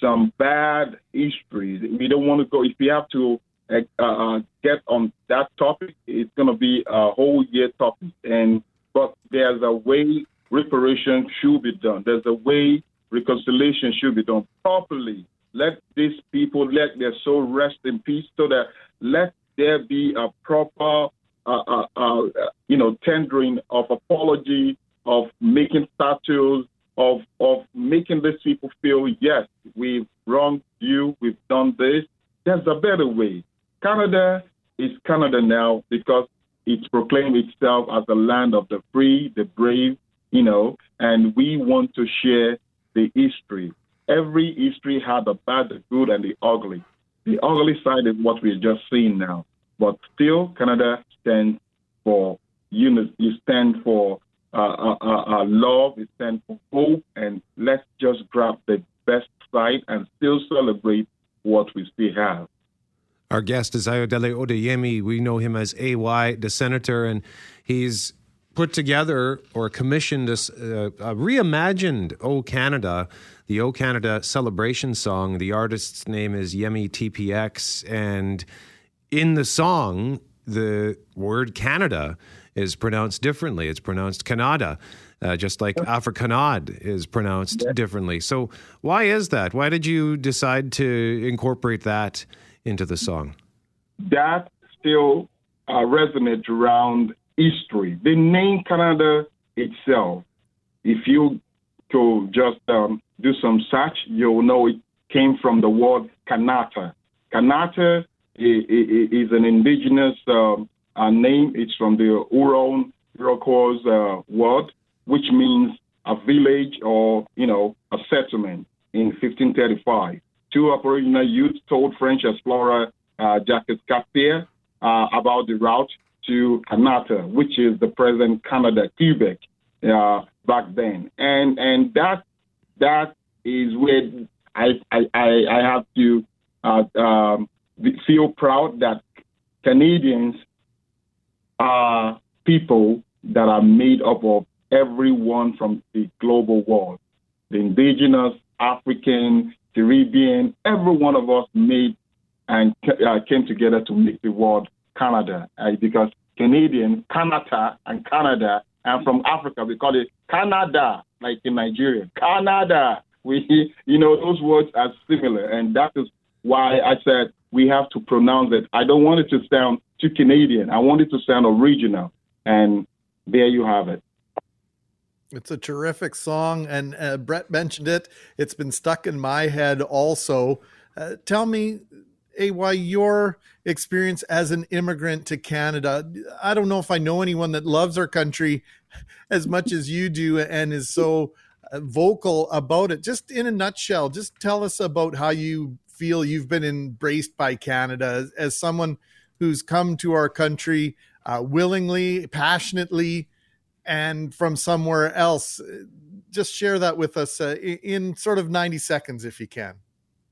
Speaker 15: some bad histories. We don't want to go. If we have to uh, uh, get on that topic, it's going to be a whole year topic. And but there's a way reparation should be done. There's a way reconciliation should be done properly. Let these people let their soul rest in peace, so that let there be a proper, uh, uh, uh, you know, tendering of apology, of making statues, of of making these people feel yes, we've wronged you, we've done this. There's a better way. Canada is Canada now because it's proclaimed itself as the land of the free, the brave, you know, and we want to share the history. Every history had the bad, the good, and the ugly. The ugly side is what we're just seeing now. But still, Canada stands for unity, it stands for love, is sent for hope, and let's just grab the best side and still celebrate what we still have.
Speaker 2: Our guest is Ayodele Odeyemi. We know him as AY, the senator, and he's put together or commissioned uh, a reimagined O Canada, the O Canada celebration song. The artist's name is Yemi TPX, and in the song, the word Canada is pronounced differently. It's pronounced Canada, uh, just like Afrikaans is pronounced differently. So, why is that? Why did you decide to incorporate that into the song?
Speaker 15: That still uh, resonates around history. The name Canada itself, if you go just um, do some search, you'll know it came from the word Kanata. Kanata is an indigenous um, uh, name. It's from the Huron Iroquois uh, word, which means a village or, you know, a settlement in 1535. Two Aboriginal youths told French explorer uh, Jacques Cartier uh, about the route to Kanata, which is the present Canada, Quebec, uh, back then. And and that that is where I I, I have to uh, um, feel proud that Canadians are people that are made up of everyone from the global world, the indigenous, African, Caribbean, every one of us made and uh, came together to make the world Canada uh, because Canadian, Canada, and Canada And from Africa, we call it Canada, like in Nigeria. Canada. We, you know, those words are similar, and that is why I said we have to pronounce it. I don't want it to sound too Canadian. I want it to sound original, and there you have it.
Speaker 3: It's a terrific song, and uh, Brett mentioned it. It's been stuck in my head also. Uh, tell me, AY, your experience as an immigrant to Canada. I don't know if I know anyone that loves our country as much as you do and is so uh, vocal about it. Just in a nutshell, just tell us about how you feel you've been embraced by Canada as, as someone who's come to our country uh, willingly, passionately, and from somewhere else. Just share that with us uh, in, sort of 90 seconds if you can.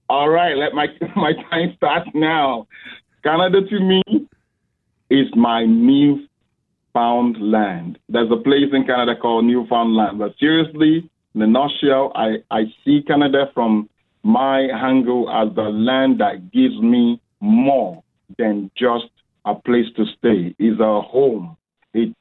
Speaker 15: All right, let my my time start now. Canada to me is my newfound land. There's a place in Canada called Newfoundland, but seriously, in a nutshell, I, I see Canada from my angle as the land that gives me more than just a place to stay. It's a home. It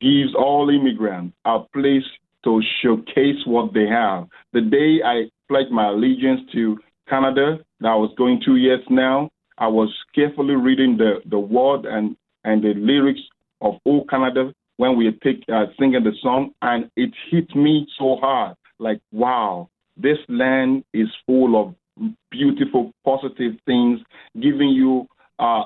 Speaker 15: gives all immigrants a place to showcase what they have. The day I pledged my allegiance to Canada, that I was going two years now, I was carefully reading the, the word and, and the lyrics of Oh Canada when we pick, uh, singing the song, and it hit me so hard. Like, wow, this land is full of beautiful, positive things, giving you uh,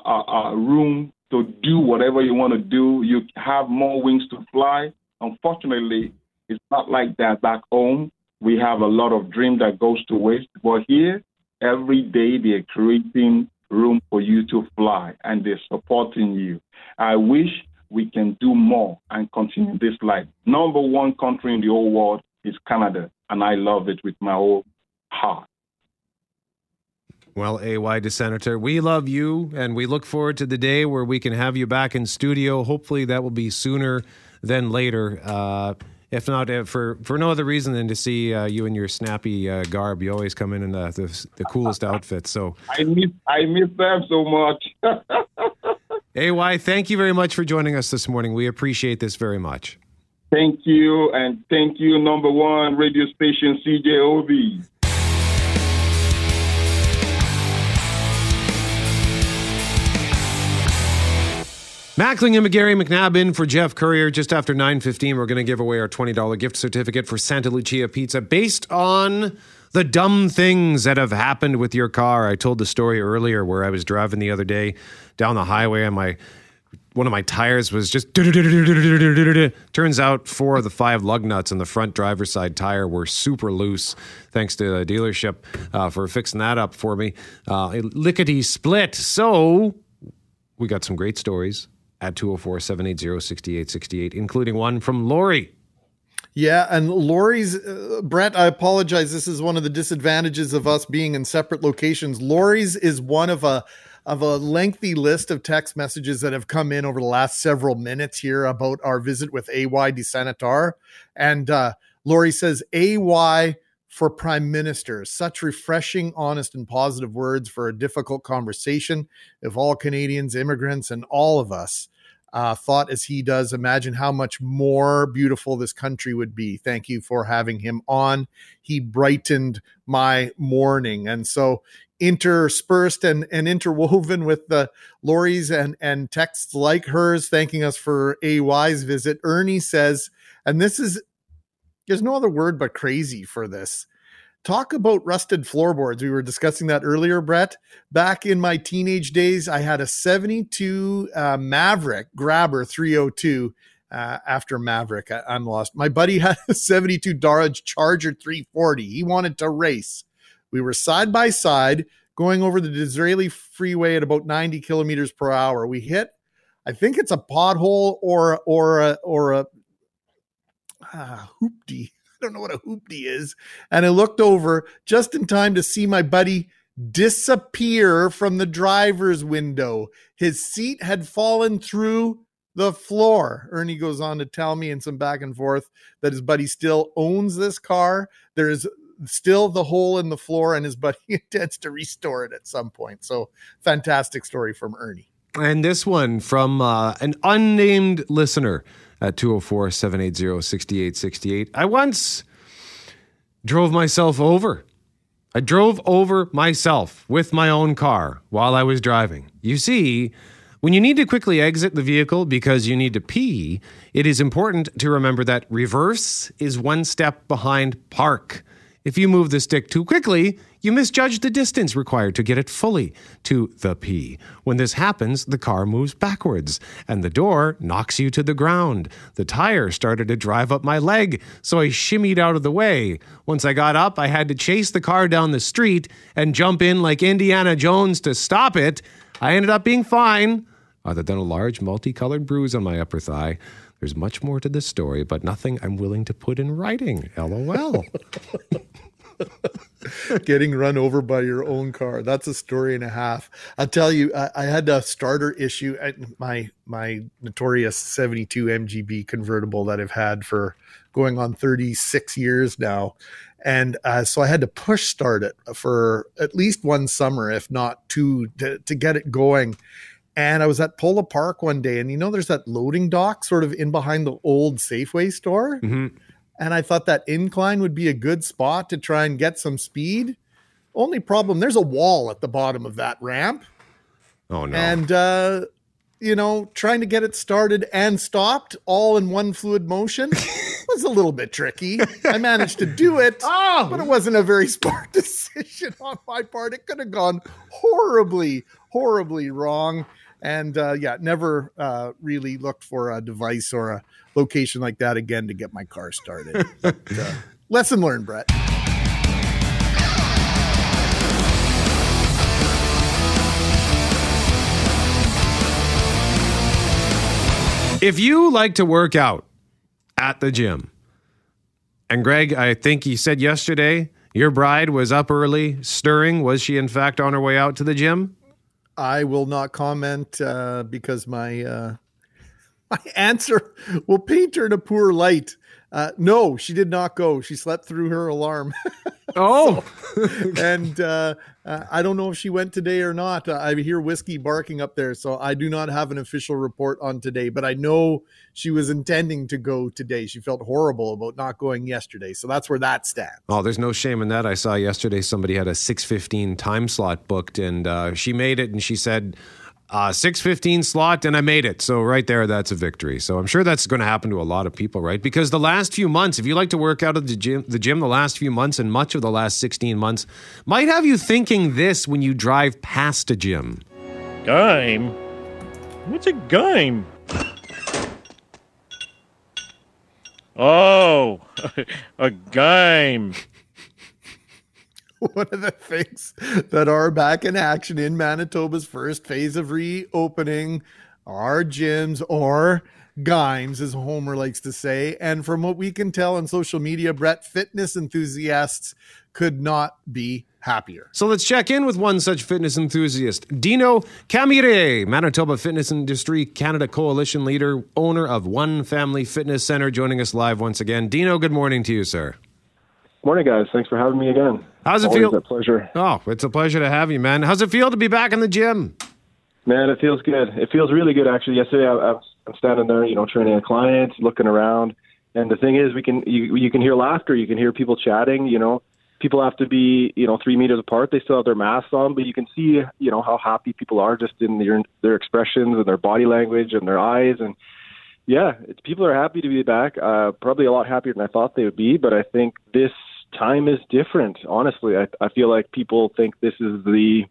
Speaker 15: a room to do whatever you want to do. You have more wings to fly. Unfortunately, it's not like that back home. We have a lot of dream that goes to waste. But here, every day they're creating room for you to fly and they're supporting you. I wish we can do more and continue this life. Number one country in the whole world is Canada, and I love it with my whole heart.
Speaker 2: Well, AY DeSenator, we love you and we look forward to the day where we can have you back in studio. Hopefully, that will be sooner than later. Uh, if not uh, for for no other reason than to see uh, you in your snappy uh, garb. You always come in in the, the, the coolest outfits. So
Speaker 15: I miss I miss them so much.
Speaker 2: AY, thank you very much for joining us this morning. We appreciate this very much.
Speaker 15: thank you, and thank you, number one radio station CJOB.
Speaker 2: Mackling and McGarry McNabb in for Jeff Courier. Just after 9.15, we're going to give away our $20 gift certificate for Santa Lucia Pizza based on the dumb things that have happened with your car. I told the story earlier where I was driving the other day down the highway and my one of my tires was just turns out four of the five lug nuts on the front driver's side tire were super loose thanks to the dealership uh, for fixing that up for me uh, lickety split so we got some great stories at 204-780-6868 including one from lori
Speaker 3: Yeah, and Lori's uh, Brett, I apologize. This is one of the disadvantages of us being in separate locations. Lori's is one of a of a lengthy list of text messages that have come in over the last several minutes here about our visit with AY de Senator. And uh, Lori says, AY for Prime Minister. Such refreshing, honest, and positive words for a difficult conversation. If all Canadians, immigrants, and all of us uh, thought as he does, imagine how much more beautiful this country would be. Thank you for having him on. He brightened my morning. And so, interspersed and, and interwoven with the Lori's and, and texts like hers, thanking us for AY's visit, Ernie says, and this is, there's no other word but crazy for this. Talk about rusted floorboards. We were discussing that earlier, Brett. Back in my teenage days, I had a 72 uh, Maverick Grabber 302 uh, after Maverick. I, I'm lost. My buddy had a 72 Dodge Charger 340. He wanted to race. We were side by side going over the Disraeli freeway at about 90 kilometers per hour. We hit, I think it's a pothole or or a, or a ah, hoopty. I don't know what a hoopty is. And I looked over just in time to see my buddy disappear from the driver's window. His seat had fallen through the floor. Ernie goes on to tell me in some back and forth that his buddy still owns this car. There is still the hole in the floor, and his buddy intends to restore it at some point. So, fantastic story from Ernie.
Speaker 2: And this one from uh, an unnamed listener at 204 780 6868. I once drove myself over. I drove over myself with my own car while I was driving. You see, when you need to quickly exit the vehicle because you need to pee, it is important to remember that reverse is one step behind park. If you move the stick too quickly, you misjudge the distance required to get it fully to the P. When this happens, the car moves backwards and the door knocks you to the ground. The tire started to drive up my leg, so I shimmied out of the way. Once I got up, I had to chase the car down the street and jump in like Indiana Jones to stop it. I ended up being fine, other than a large multicolored bruise on my upper thigh. There's much more to this story, but nothing I'm willing to put in writing. LOL.
Speaker 3: Getting run over by your own car. That's a story and a half. I'll tell you, I, I had a starter issue at my my notorious 72 MGB convertible that I've had for going on 36 years now. And uh, so I had to push start it for at least one summer, if not two, to, to get it going. And I was at Polo Park one day, and you know, there's that loading dock sort of in behind the old Safeway store.
Speaker 2: Mm-hmm.
Speaker 3: And I thought that incline would be a good spot to try and get some speed. Only problem, there's a wall at the bottom of that ramp.
Speaker 2: Oh, no.
Speaker 3: And, uh, you know, trying to get it started and stopped all in one fluid motion was a little bit tricky. I managed to do it, but it wasn't a very smart decision on my part. It could have gone horribly, horribly wrong. And uh, yeah, never uh, really looked for a device or a location like that again to get my car started. But, uh, lesson learned, Brett.
Speaker 2: If you like to work out at the gym, and Greg, I think he said yesterday your bride was up early stirring. Was she, in fact, on her way out to the gym?
Speaker 3: I will not comment uh, because my uh, my answer will paint her in a poor light. Uh, no, she did not go. She slept through her alarm.
Speaker 2: Oh,
Speaker 3: and uh, uh, I don't know if she went today or not. Uh, I hear whiskey barking up there, so I do not have an official report on today. But I know she was intending to go today. She felt horrible about not going yesterday, so that's where that stands.
Speaker 2: Oh, there's no shame in that. I saw yesterday somebody had a 6:15 time slot booked, and uh, she made it, and she said. Uh, 615 slot and I made it. So right there, that's a victory. So I'm sure that's going to happen to a lot of people, right? Because the last few months, if you like to work out at the gym, the gym, the last few months and much of the last 16 months might have you thinking this when you drive past a gym.
Speaker 16: Game? What's a game? Oh, a game.
Speaker 3: one of the things that are back in action in Manitoba's first phase of reopening are gyms or Gimes, as Homer likes to say. And from what we can tell on social media, Brett, fitness enthusiasts could not be happier.
Speaker 2: So let's check in with one such fitness enthusiast, Dino Camire, Manitoba Fitness Industry Canada Coalition leader, owner of One Family Fitness Center, joining us live once again. Dino, good morning to you, sir.
Speaker 17: Morning, guys. Thanks for having me again.
Speaker 2: How's it
Speaker 17: Always
Speaker 2: feel?
Speaker 17: A pleasure.
Speaker 2: Oh, it's a pleasure to have you, man. How's it feel to be back in the gym?
Speaker 17: Man, it feels good. It feels really good, actually. Yesterday, I, I was, I'm standing there, you know, training a client, looking around, and the thing is, we can you, you can hear laughter, you can hear people chatting. You know, people have to be, you know, three meters apart. They still have their masks on, but you can see, you know, how happy people are just in their their expressions and their body language and their eyes and. Yeah, it's, people are happy to be back. Uh, probably a lot happier than I thought they would be, but I think this time is different. Honestly, I, I feel like people think this is the,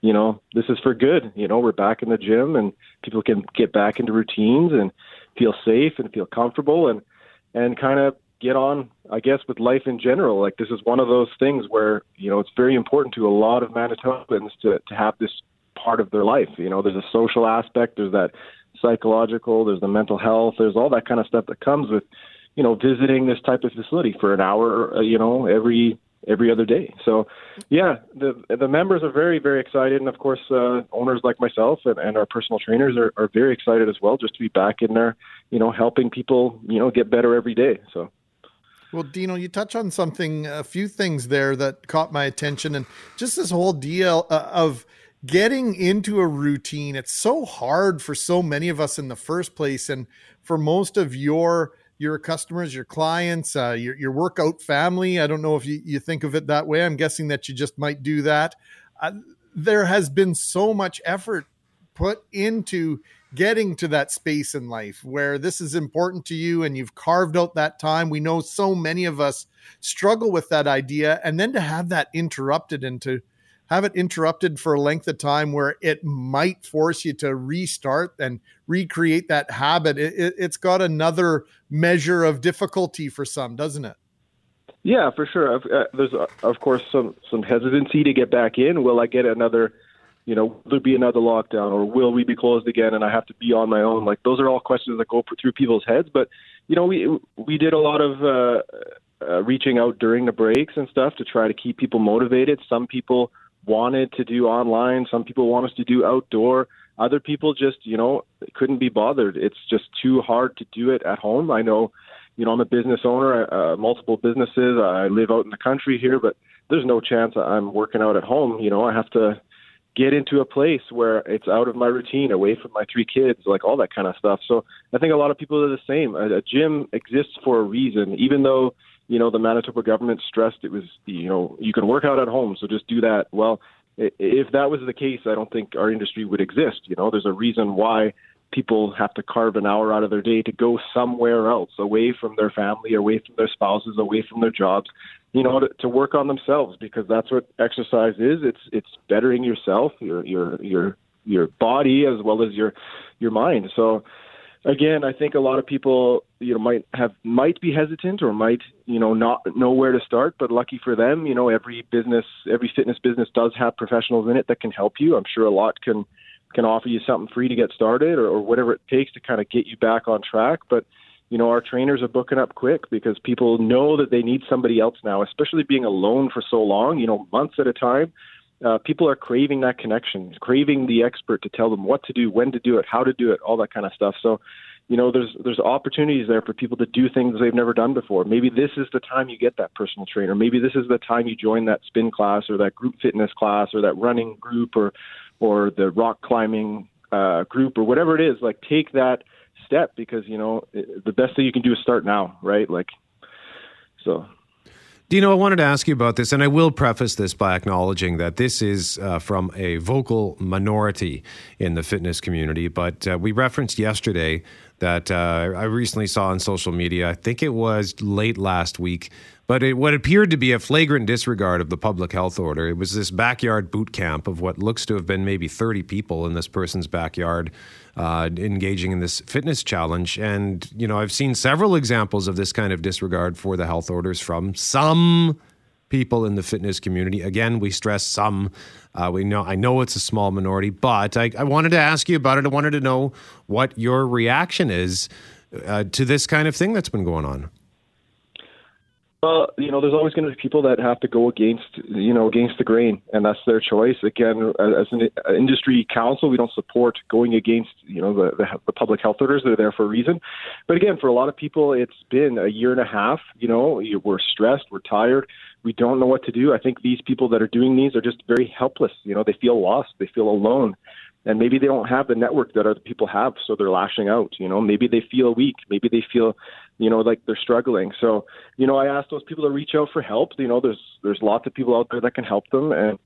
Speaker 17: you know, this is for good. You know, we're back in the gym and people can get back into routines and feel safe and feel comfortable and and kind of get on, I guess, with life in general. Like this is one of those things where you know it's very important to a lot of Manitobans to to have this part of their life. You know, there's a social aspect, there's that psychological, there's the mental health, there's all that kind of stuff that comes with you know, visiting this type of facility for an hour, uh, you know, every every other day. So, yeah, the the members are very very excited, and of course, uh, owners like myself and, and our personal trainers are, are very excited as well, just to be back in there, you know, helping people, you know, get better every day. So.
Speaker 3: Well, Dino, you touch on something, a few things there that caught my attention, and just this whole deal uh, of getting into a routine, it's so hard for so many of us in the first place. And for most of your your customers, your clients, uh, your, your workout family. I don't know if you, you think of it that way. I'm guessing that you just might do that. Uh, there has been so much effort put into getting to that space in life where this is important to you and you've carved out that time. We know so many of us struggle with that idea. And then to have that interrupted and to have it interrupted for a length of time where it might force you to restart and recreate that habit, it, it, it's got another measure of difficulty for some, doesn't it?
Speaker 17: Yeah, for sure. Uh, there's uh, of course some some hesitancy to get back in. Will I get another? You know, will there be another lockdown, or will we be closed again, and I have to be on my own? Like those are all questions that go through people's heads. But you know, we we did a lot of uh, uh, reaching out during the breaks and stuff to try to keep people motivated. Some people wanted to do online. Some people want us to do outdoor. Other people just, you know, couldn't be bothered. It's just too hard to do it at home. I know, you know, I'm a business owner, uh, multiple businesses. I live out in the country here, but there's no chance I'm working out at home. You know, I have to get into a place where it's out of my routine, away from my three kids, like all that kind of stuff. So I think a lot of people are the same. A, a gym exists for a reason, even though you know, the Manitoba government stressed it was, you know, you can work out at home, so just do that. Well, if that was the case, I don't think our industry would exist. You know, there's a reason why people have to carve an hour out of their day to go somewhere else, away from their family, away from their spouses, away from their jobs, you know, to, to work on themselves because that's what exercise is. It's it's bettering yourself, your your your your body as well as your your mind. So again, I think a lot of people, you know, might have might be hesitant or might, you know, not know where to start. But lucky for them, you know, every business, every fitness business does have professionals in it that can help you. I'm sure a lot can can offer you something free to get started or, or whatever it takes to kind of get you back on track. But you know, our trainers are booking up quick because people know that they need somebody else now, especially being alone for so long, you know, months at a time uh, people are craving that connection, craving the expert to tell them what to do, when to do it, how to do it, all that kind of stuff. So, you know, there's there's opportunities there for people to do things they've never done before. Maybe this is the time you get that personal trainer. Maybe this is the time you join that spin class or that group fitness class or that running group or or the rock climbing uh, group or whatever it is. Like take that step because you know the best thing you can do is start now, right? Like so.
Speaker 2: Dino, I wanted to ask you about this, and I will preface this by acknowledging that this is uh, from a vocal minority in the fitness community. But uh, we referenced yesterday that uh, I recently saw on social media, I think it was late last week, but it, what appeared to be a flagrant disregard of the public health order. It was this backyard boot camp of what looks to have been maybe 30 people in this person's backyard uh, engaging in this fitness challenge. And, you know, I've seen several examples of this kind of disregard for the health orders from some people in the fitness community. Again, we stress some. Uh, we know I know it's a small minority, but I, I, wanted to ask you about it. I wanted to know what your reaction is uh, to this kind of thing that's been going on.
Speaker 17: Well, you know, there's always going to be people that have to go against, you know, against the grain, and that's their choice. Again, as an industry council, we don't support going against, you know, the, the, the public health orders. They're there for a reason. But again, for a lot of people, it's been a year and a half. You know, we're stressed, we're tired, we don't know what to do. I think these people that are doing these are just very helpless. You know, they feel lost, they feel alone and maybe they don't have the network that other people have, so they're lashing out. You know, maybe they feel weak, maybe they feel, you know, like they're struggling. So, you know, I ask those people to reach out for help. You know, there's there's lots of people out there that can help them, and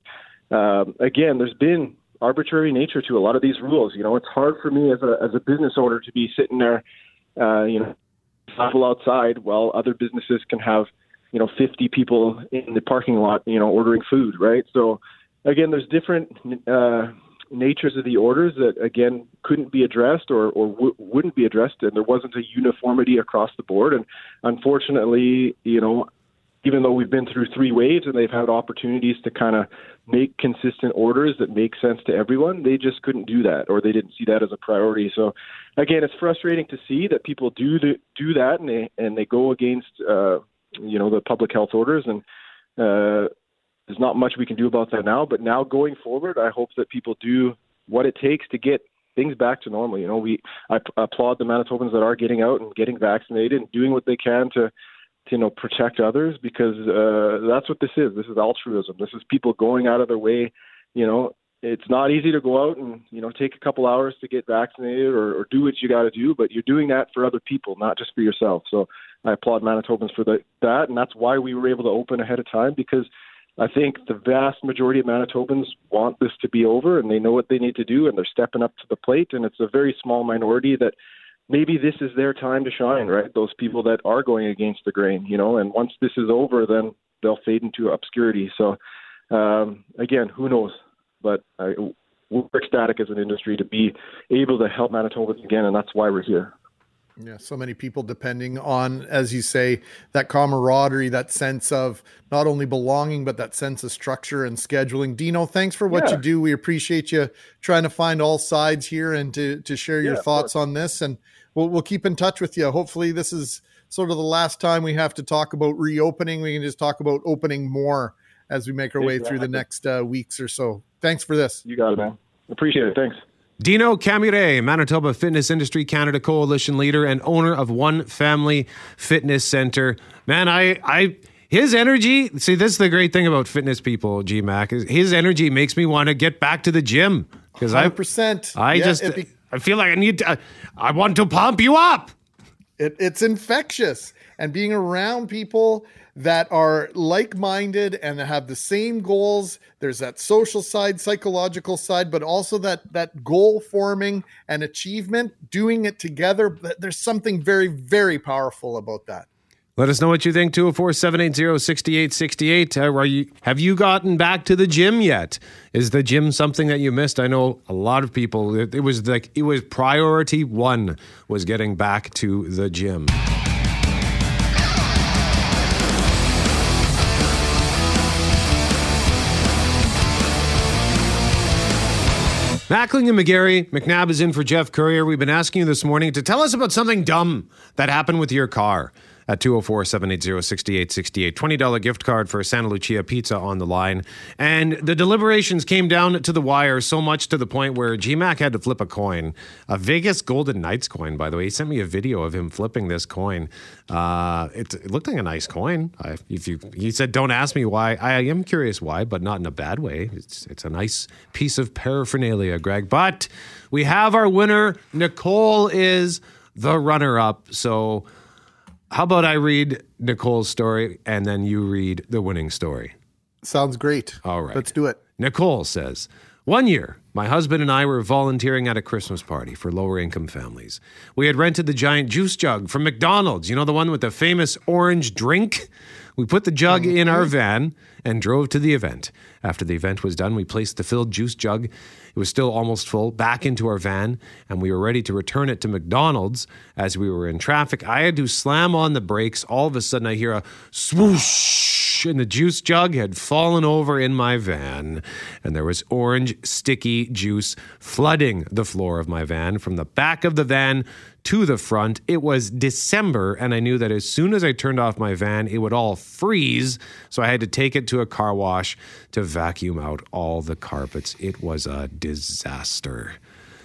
Speaker 17: um, again, there's been arbitrary nature to a lot of these rules. You know, it's hard for me as a as a business owner to be sitting there, uh, you know, people outside while other businesses can have, you know, 50 people in the parking lot, you know, ordering food, right? So, again, there's different. Uh, natures of the orders that again couldn't be addressed or, or w- wouldn't be addressed, and there wasn't a uniformity across the board. And unfortunately, you know, even though we've been through three waves and they've had opportunities to kind of make consistent orders that make sense to everyone, they just couldn't do that, or they didn't see that as a priority. So, again, it's frustrating to see that people do the, do that and they and they go against uh, you know the public health orders and. Uh, there's not much we can do about that now. But now going forward, I hope that people do what it takes to get things back to normal. You know, we I applaud the Manitobans that are getting out and getting vaccinated and doing what they can to, to you know protect others because uh, that's what this is. This is altruism. This is people going out of their way, you know, it's not easy to go out and you know take a couple hours to get vaccinated or, or do what you got to do, but you're doing that for other people, not just for yourself. So I applaud Manitobans for the, that, and that's why we were able to open ahead of time because I think the vast majority of Manitobans want this to be over and they know what they need to do and they're stepping up to the plate. And it's a very small minority that maybe this is their time to shine, right? Those people that are going against the grain, you know, and once this is over, then they'll fade into obscurity. So, um, again, who knows? But I, we're ecstatic as an industry to be able to help Manitobans again, and that's why we're here.
Speaker 3: Yeah, so many people depending on, as you say, that camaraderie, that sense of not only belonging, but that sense of structure and scheduling. Dino, thanks for what
Speaker 17: Yeah.
Speaker 3: you do. We appreciate you trying to find all sides here and to to share your
Speaker 17: Yeah, of
Speaker 3: thoughts on this. And we'll we'll keep in touch with you. Hopefully, this is sort of the last time we have to talk about reopening. We can just talk about opening more as we make our way through the next uh, weeks or so. Thanks for this.
Speaker 17: You got it, man. Appreciate it. Thanks.
Speaker 2: Dino Camire, Manitoba Fitness Industry Canada Coalition leader and owner of One Family Fitness Center. Man, I, I, his energy. See, this is the great thing about fitness people. GMAC is his energy makes me want to get back to the gym because I,
Speaker 3: 100%.
Speaker 2: I
Speaker 3: Yeah,
Speaker 2: just,
Speaker 3: be-
Speaker 2: I feel like I need to. I want to pump you up.
Speaker 3: It, it's infectious. And being around people that are like minded and have the same goals, there's that social side, psychological side, but also that, that goal forming and achievement, doing it together. There's something very, very powerful about that.
Speaker 2: Let us know what you think. 204 780 6868. Are you Have you gotten back to the gym yet? Is the gym something that you missed? I know a lot of people, it, it was like, it was priority one was getting back to the gym. Mackling and McGarry, McNabb is in for Jeff Courier. We've been asking you this morning to tell us about something dumb that happened with your car at 204 780 6868. $20 gift card for Santa Lucia Pizza on the line. And the deliberations came down to the wire so much to the point where GMAC had to flip a coin. A Vegas Golden Knights coin, by the way. He sent me a video of him flipping this coin. Uh, it, it looked like a nice coin. I, if you, he said, Don't ask me why. I am curious why, but not in a bad way. It's, it's a nice piece of paraphernalia, Greg. But we have our winner. Nicole is the runner up. So, how about I read Nicole's story and then you read the winning story?
Speaker 3: Sounds great.
Speaker 2: All right.
Speaker 3: Let's do it.
Speaker 2: Nicole says, One year, my husband and I were volunteering at a Christmas party for lower income families. We had rented the giant juice jug from McDonald's, you know, the one with the famous orange drink? We put the jug in our van and drove to the event. After the event was done, we placed the filled juice jug, it was still almost full, back into our van, and we were ready to return it to McDonald's. As we were in traffic, I had to slam on the brakes. All of a sudden, I hear a swoosh, and the juice jug had fallen over in my van, and there was orange, sticky juice flooding the floor of my van from the back of the van to the front. It was December, and I knew that as soon as I turned off my van, it would all freeze. So I had to take it to a car wash to vacuum out all the carpets. It was a disaster.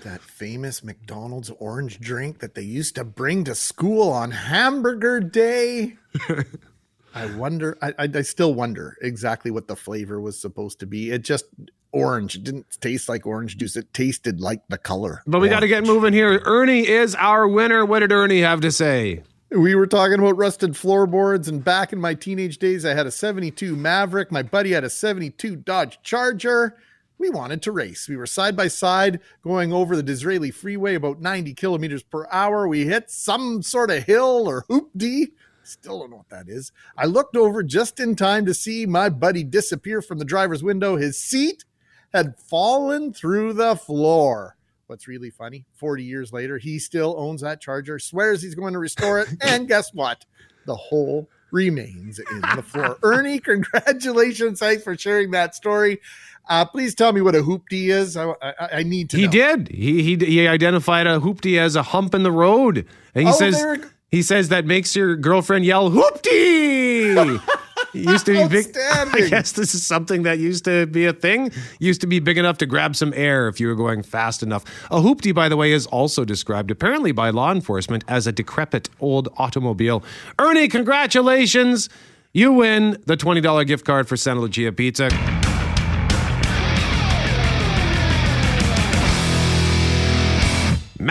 Speaker 3: That famous McDonald's orange drink that they used to bring to school on Hamburger Day. I wonder, I, I, I still wonder exactly what the flavor was supposed to be. It just orange. It didn't taste like orange juice. It tasted like the color.
Speaker 2: But we got to get moving here. Ernie is our winner. What did Ernie have to say?
Speaker 3: We were talking about rusted floorboards, and back in my teenage days, I had a 72 Maverick. My buddy had a 72 Dodge Charger. We wanted to race. We were side by side going over the Disraeli freeway about 90 kilometers per hour. We hit some sort of hill or hoop hoopty. Still don't know what that is. I looked over just in time to see my buddy disappear from the driver's window. His seat had fallen through the floor. What's really funny, 40 years later, he still owns that charger, swears he's going to restore it, and guess what? The hole remains in the floor. Ernie, congratulations. Thanks for sharing that story. Uh, please tell me what a hoopty is. I, I, I need to
Speaker 2: He
Speaker 3: know.
Speaker 2: did. He, he he identified a hoopty as a hump in the road, and he
Speaker 3: Oh,
Speaker 2: says
Speaker 3: there-
Speaker 2: he says that makes your girlfriend yell hoopty. Used to be big. I guess this is something that used to be a thing. Used to be big enough to grab some air if you were going fast enough. A hoopty, by the way, is also described apparently by law enforcement as a decrepit old automobile. Ernie, congratulations! You win the twenty dollar gift card for Santa Lucia Pizza.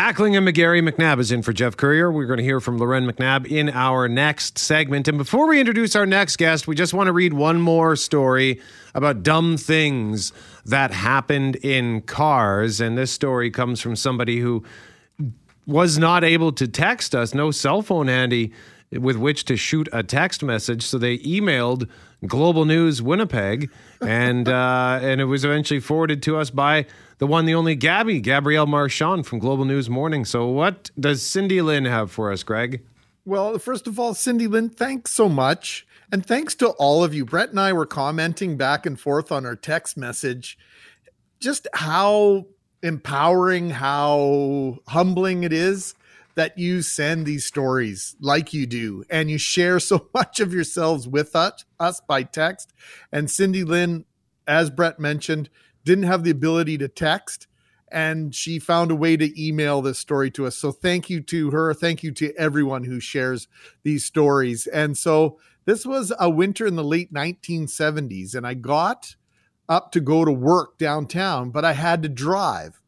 Speaker 2: Mackling and McGarry McNabb is in for Jeff Courier. We're going to hear from Loren McNabb in our next segment. And before we introduce our next guest, we just want to read one more story about dumb things that happened in cars. And this story comes from somebody who was not able to text us, no cell phone handy with which to shoot a text message. So they emailed Global News Winnipeg, and uh, and it was eventually forwarded to us by the one, the only Gabby, Gabrielle Marchand from Global News Morning. So what does Cindy Lynn have for us, Greg?
Speaker 3: Well, first of all, Cindy Lynn, thanks so much. And thanks to all of you. Brett and I were commenting back and forth on our text message just how empowering, how humbling it is that you send these stories like you do and you share so much of yourselves with us, us by text. And Cindy Lynn, as Brett mentioned, didn't have the ability to text and she found a way to email this story to us. So thank you to her. Thank you to everyone who shares these stories. And so this was a winter in the late 1970s and I got up to go to work downtown, but I had to drive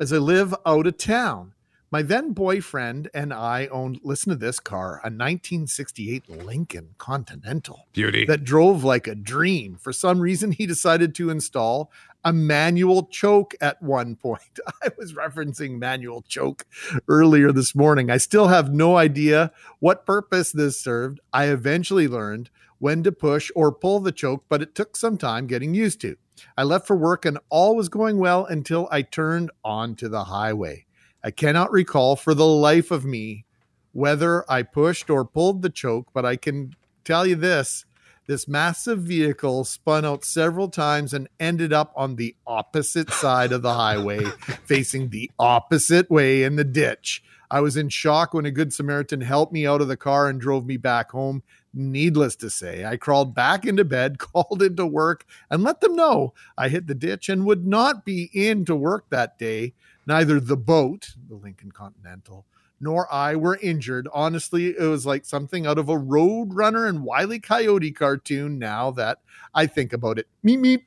Speaker 3: as I live out of town. My then boyfriend and I owned, listen to this car, a 1968 Lincoln Continental.
Speaker 2: Beauty.
Speaker 3: That drove like a dream. For some reason, he decided to install a manual choke at one point. I was referencing manual choke earlier this morning. I still have no idea what purpose this served. I eventually learned when to push or pull the choke, but it took some time getting used to. I left for work and all was going well until I turned onto the highway. I cannot recall for the life of me whether I pushed or pulled the choke, but I can tell you this this massive vehicle spun out several times and ended up on the opposite side of the highway, facing the opposite way in the ditch. I was in shock when a good Samaritan helped me out of the car and drove me back home. Needless to say, I crawled back into bed, called into work, and let them know I hit the ditch and would not be in to work that day. Neither the boat, the Lincoln Continental, nor I were injured. Honestly, it was like something out of a Roadrunner and Wiley Coyote cartoon now that I think about it. Meep, meep.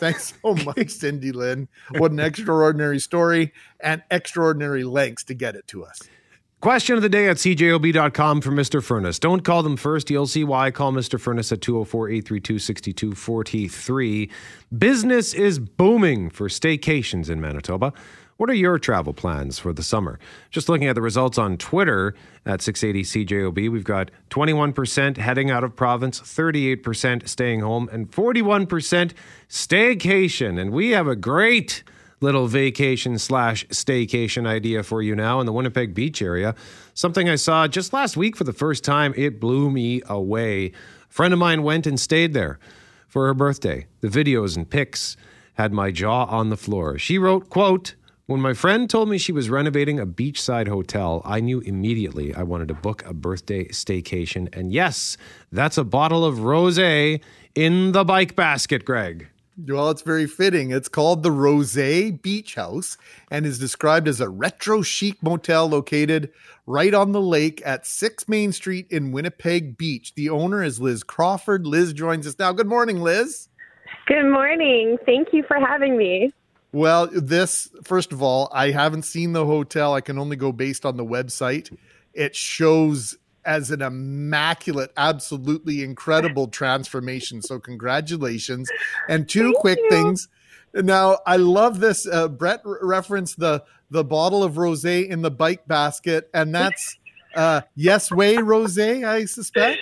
Speaker 3: Thanks so much, Cindy Lynn. What an extraordinary story and extraordinary lengths to get it to us.
Speaker 2: Question of the day at cjob.com for Mr. Furnace. Don't call them first. You'll see why. Call Mr. Furnace at 204 832 6243. Business is booming for staycations in Manitoba. What are your travel plans for the summer? Just looking at the results on Twitter at 680 CJOB, we've got 21% heading out of province, 38% staying home, and 41% staycation. And we have a great little vacation slash staycation idea for you now in the Winnipeg Beach area. Something I saw just last week for the first time. It blew me away. A friend of mine went and stayed there for her birthday. The videos and pics had my jaw on the floor. She wrote, quote, when my friend told me she was renovating a beachside hotel, I knew immediately I wanted to book a birthday staycation. And yes, that's a bottle of rosé in the bike basket, Greg.
Speaker 3: Well, it's very fitting. It's called the Rosé Beach House and is described as a retro chic motel located right on the lake at 6 Main Street in Winnipeg Beach. The owner is Liz Crawford. Liz joins us now. Good morning, Liz.
Speaker 12: Good morning. Thank you for having me.
Speaker 3: Well, this, first of all, I haven't seen the hotel. I can only go based on the website. It shows as an immaculate, absolutely incredible transformation. So, congratulations. And two
Speaker 12: Thank
Speaker 3: quick
Speaker 12: you.
Speaker 3: things. Now, I love this. Uh, Brett re- referenced the the bottle of rosé in the bike basket, and that's uh, Yes Way Rosé, I suspect.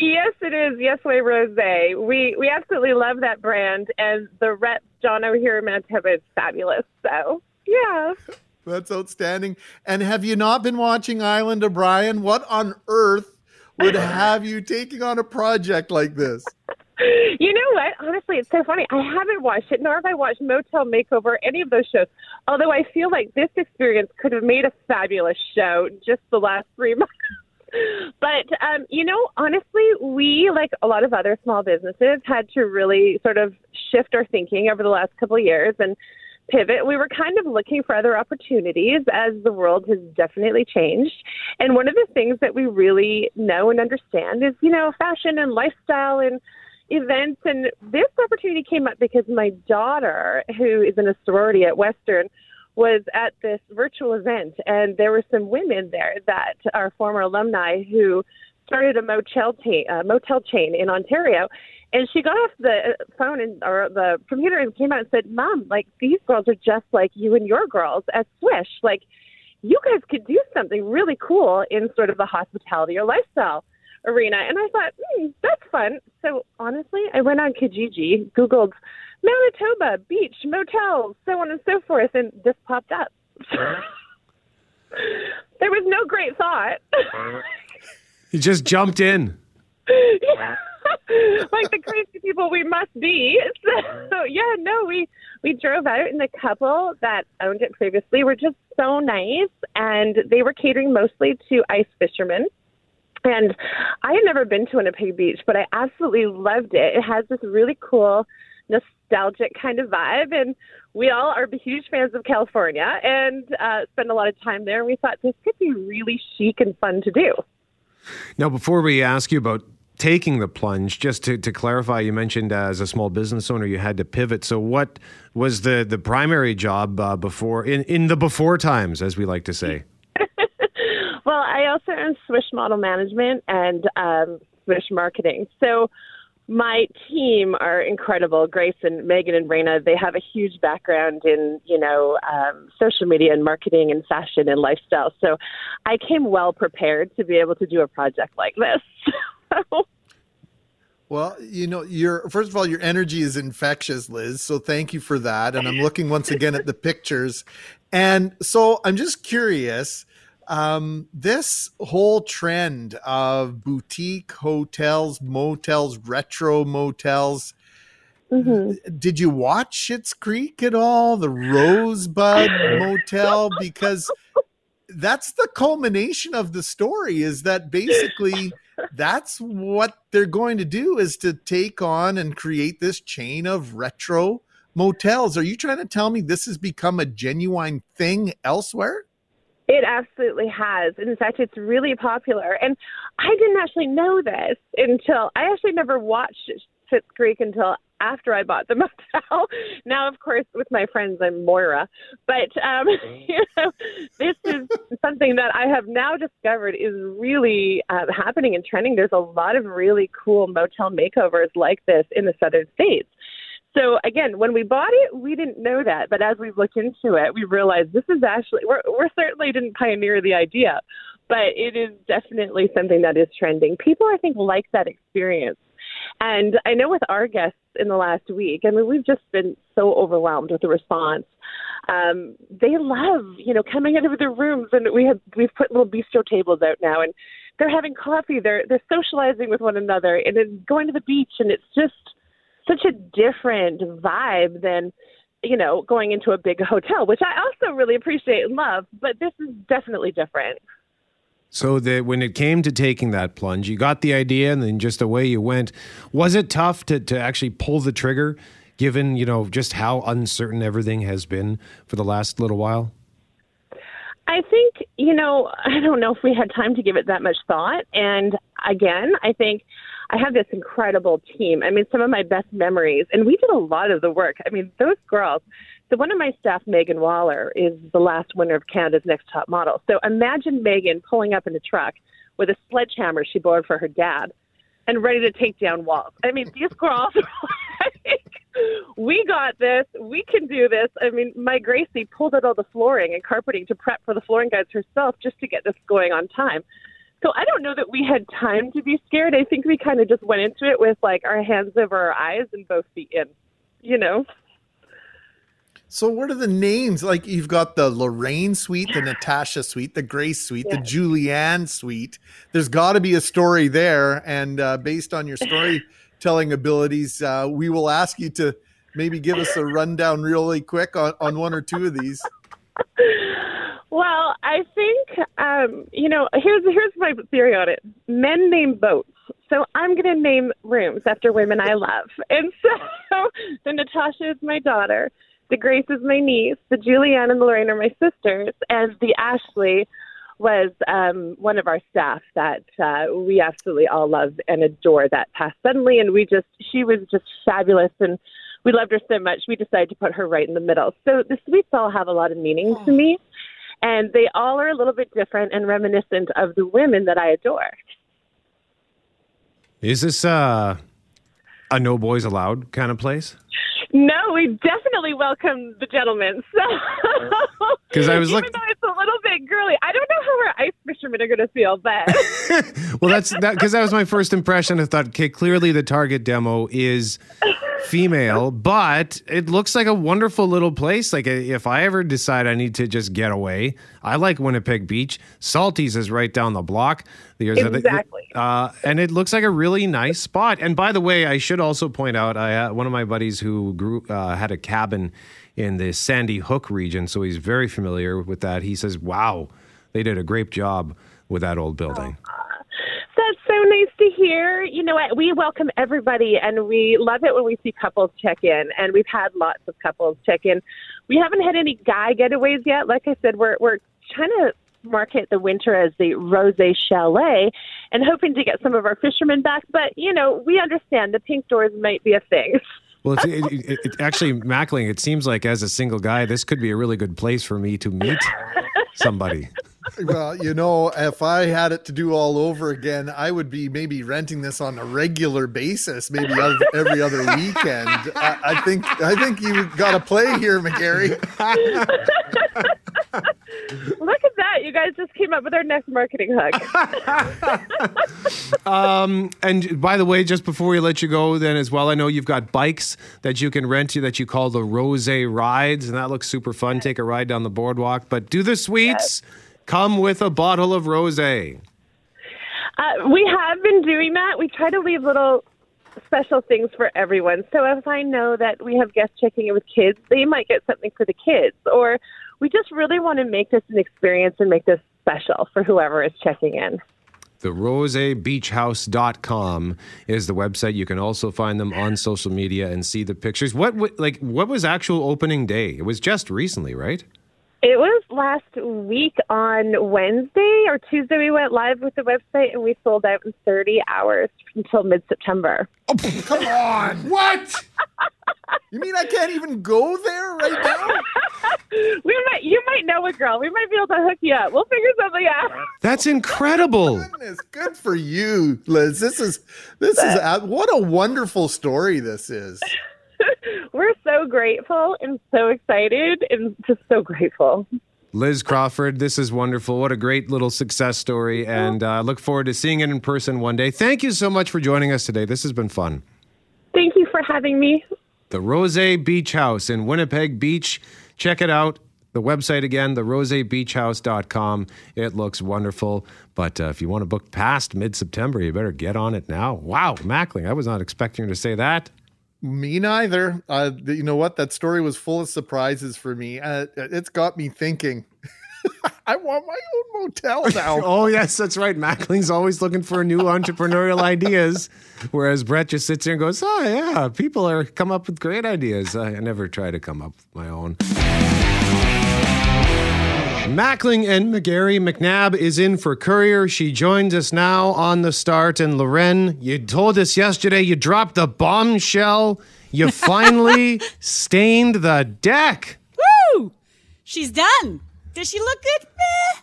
Speaker 12: Yes, it is. Yes, Way Rosé. We we absolutely love that brand, and the rep John here in Manitoba is fabulous. So yeah.
Speaker 3: That's outstanding. And have you not been watching Island of Bryan? What on earth would have you taking on a project like this?
Speaker 12: You know what? Honestly, it's so funny. I haven't watched it, nor have I watched Motel Makeover, or any of those shows. Although I feel like this experience could have made a fabulous show just the last three months. But um, you know, honestly, we like a lot of other small businesses had to really sort of shift our thinking over the last couple of years and pivot. We were kind of looking for other opportunities as the world has definitely changed. And one of the things that we really know and understand is, you know, fashion and lifestyle and events. And this opportunity came up because my daughter, who is in a sorority at Western, was at this virtual event, and there were some women there that are former alumni who started a motel, ta- uh, motel chain in Ontario. And she got off the phone and or the computer and came out and said, "Mom, like these girls are just like you and your girls at Swish. Like you guys could do something really cool in sort of the hospitality or lifestyle arena." And I thought, hmm, that's fun. So honestly, I went on Kijiji, Googled Manitoba beach motels, so on and so forth, and this popped up. there was no great thought.
Speaker 2: You just jumped in.
Speaker 12: like the crazy people we must be. So yeah, no, we we drove out, and the couple that owned it previously were just so nice, and they were catering mostly to ice fishermen. And I had never been to Winnipeg Beach, but I absolutely loved it. It has this really cool, nostalgic kind of vibe, and we all are huge fans of California and uh, spend a lot of time there. And We thought this could be really chic and fun to do.
Speaker 2: Now, before we ask you about taking the plunge, just to, to clarify, you mentioned uh, as a small business owner you had to pivot. So, what was the, the primary job uh, before in, in the before times, as we like to say?
Speaker 12: Well, I also own Swish Model Management and um, Swish Marketing. So my team are incredible. Grace and Meaghan and Raina, they have a huge background in, you know, um, social media and marketing and fashion and lifestyle. So I came well prepared to be able to do a project like this.
Speaker 3: Well, you know, your first of all, your energy is infectious, Liz. So thank you for that. And I'm looking once again at the pictures. And so I'm just curious, um, this whole trend of boutique hotels, motels, retro motels. Did you watch Schitt's Creek at all? The Rosebud Motel? Because that's the culmination of the story is that basically that's what they're going to do is to take on and create this chain of retro motels. Are you trying to tell me this has become a genuine thing elsewhere?
Speaker 12: It absolutely has. In fact, it's really popular. And I didn't actually know this until I actually never watched Schitt's Creek until after I bought the motel. now, of course, with my friends, I'm Moira. But um, you know, this is something that I have now discovered is really uh, happening and trending. There's a lot of really cool motel makeovers like this in the southern states. So again, when we bought it, we didn't know that, but as we've looked into it, we realized this is actually we're we're certainly didn't pioneer the idea, but it is definitely something that is trending. People, I think, like that experience. And I know with our guests in the last week, I mean, we've just been so overwhelmed with the response. Um, they love, you know, coming out of their rooms, and we have we've put little bistro tables out now, and they're having coffee, they're they're socializing with one another, and then going to the beach, and it's just such a different vibe than you know going into a big hotel which i also really appreciate and love but this is definitely different
Speaker 2: So that when it came to taking that plunge, you got the idea and then just away you went. Was it tough to, to actually pull the trigger, given you know just how uncertain everything has been for the last little while?
Speaker 12: i think you know i don't know if we had time to give it that much thought and again i think i have this incredible team i mean some of my best memories and we did a lot of the work i mean those girls so one of my staff, Meaghan Waller, is the last winner of Canada's Next Top Model. So imagine Meaghan pulling up in a truck with a sledgehammer she borrowed for her dad and ready to take down walls. I mean, these girls like, we got this. We can do this. I mean, my Gracie pulled out all the flooring and carpeting to prep for the flooring guides herself just to get this going on time. So I don't know that we had time to be scared. I think we kind of just went into it with like our hands over our eyes and both feet in, you know?
Speaker 3: So what are the names? Like you've got the Lorraine suite, the Natasha suite, the Grace suite, the Julianne suite. There's got to be a story there, and uh, based on your storytelling abilities, uh, we will ask you to maybe give us a rundown really quick on, on one or two of these.
Speaker 12: Well, I think um, you know. Here's here's my theory on it. Men name boats, so I'm going to name rooms after women I love. And so, the Natasha is my daughter, the Grace is my niece, the Julianne and the Lorraine are my sisters, and the Ashley was um, one of our staff that uh, we absolutely all love and adore. That passed suddenly, and we just she was just fabulous and we loved her so much, we decided to put her right in the middle. So the suites all have a lot of meaning to me, and they all are a little bit different and reminiscent of the women that I adore.
Speaker 2: Is this uh, a no boys allowed kind of place?
Speaker 12: No, we definitely welcome the gentlemen. So,
Speaker 2: because I was
Speaker 12: even
Speaker 2: look-
Speaker 12: though it's a little bit girly, I don't know how our ice fishermen are going to feel, but
Speaker 2: Well, that's that because that was my first impression. I thought, okay, clearly the target demo is female, but it looks like a wonderful little place. Like if I ever decide I need to just get away, I like Winnipeg Beach. Salties is right down the block. There's a-
Speaker 12: Exactly.
Speaker 2: uh, and it looks like a really nice spot. And by the way, I should also point out, I uh, one of my buddies who grew uh, had a cabin in the Sandy Hook region, so he's very familiar with that. He says, "Wow, they did a great job with that old building."
Speaker 12: That's so nice to hear. You know what? We welcome everybody and we love it when we see couples check in. And we've had lots of couples check in. We haven't had any guy getaways yet. Like I said, we're, we're trying to market the winter as the Rosé Chalet and hoping to get some of our fishermen back. But, you know, we understand the pink doors might be a thing.
Speaker 2: Well, it's, it, it, it, actually, Mackling, it seems like as a single guy, this could be a really good place for me to meet somebody.
Speaker 3: well, you know, if I had it to do all over again, I would be maybe renting this on a regular basis, maybe every other weekend. I, I think I think you got to play here, McGarry.
Speaker 12: Look at that. You guys just came up with our next marketing hook.
Speaker 2: Um, and by the way, just before we let you go, then as well, I know you've got bikes that you can rent to that you call the Rosé Rides, and that looks super fun. Take a ride down the boardwalk, but do the suites come with a bottle of rosé?
Speaker 12: Uh, we have been doing that. We try to leave little special things for everyone. So if I know that we have guests checking in with kids, they might get something for the kids. Or we just really want to make this an experience and make this special for whoever is checking in.
Speaker 2: The rosebeachhouse.com is the website. You can also find them on social media and see the pictures. What, what like what was actual opening day? It was just recently, right?
Speaker 12: It was last week on Wednesday or Tuesday. We went live with the website and we sold out in 30 hours until mid September.
Speaker 3: Oh, come on, what? You mean I can't even go there right now?
Speaker 12: we might, you might know a girl. We might be able to hook you up. We'll figure something out.
Speaker 2: That's incredible.
Speaker 3: Goodness, good for you, Liz. This is this is what a wonderful story this is.
Speaker 12: We're so grateful and so excited and just so grateful.
Speaker 2: Liz Crawford, this is wonderful. What a great little success story. And I uh, look forward to seeing it in person one day. Thank you so much for joining us today. This has been fun.
Speaker 12: Thank you for having me.
Speaker 2: The Rosé Beach House in Winnipeg Beach. Check it out. The website again, the rosebeachhouse.com. It looks wonderful. But uh, if you want to book past mid September, you better get on it now. Wow, Mackling, I was not expecting her to say that.
Speaker 3: Me neither. Uh, you know what? That story was full of surprises for me. Uh, it's got me thinking. I want my own motel now.
Speaker 2: oh, yes, that's right. Mackling's always looking for new entrepreneurial ideas, whereas Brett just sits there and goes, "Oh yeah, people are come up with great ideas." I, I never try to come up with my own. Mackling and McGarry McNabb is in for Courier. She joins us now on the start. And Loren, you told us yesterday you dropped the bombshell. You finally stained the deck.
Speaker 18: Woo! She's done. Does she look good? Meh.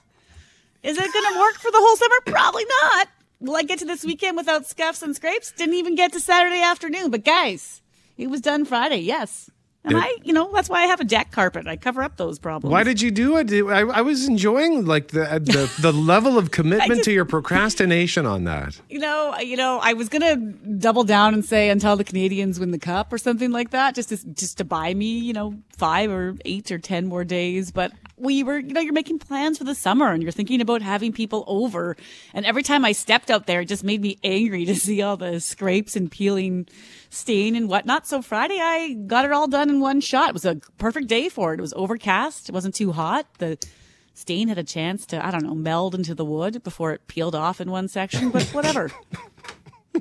Speaker 18: Is it going to work for the whole summer? Probably not. Will I get to this weekend without scuffs and scrapes? Didn't even get to Saturday afternoon. But guys, it was done Friday. Yes. And
Speaker 2: Did-
Speaker 18: I, you know, that's why I have a jack carpet. I cover up those problems.
Speaker 2: Why did you do it? I, I was enjoying like the uh, the, the level of commitment to your procrastination on that.
Speaker 18: You know, you know, I was gonna double down and say until the Canadiens win the cup or something like that, just to, just to buy me, you know, five or eight or ten more days. But we were, you know, you're making plans for the summer and you're thinking about having people over. And every time I stepped out there, it just made me angry to see all the scrapes and peeling, stain and whatnot. So Friday, I got it all done in one shot. It was a perfect day for it. It was overcast. It wasn't too hot. The stain had a chance to, I don't know, meld into the wood before it peeled off in one section, but whatever.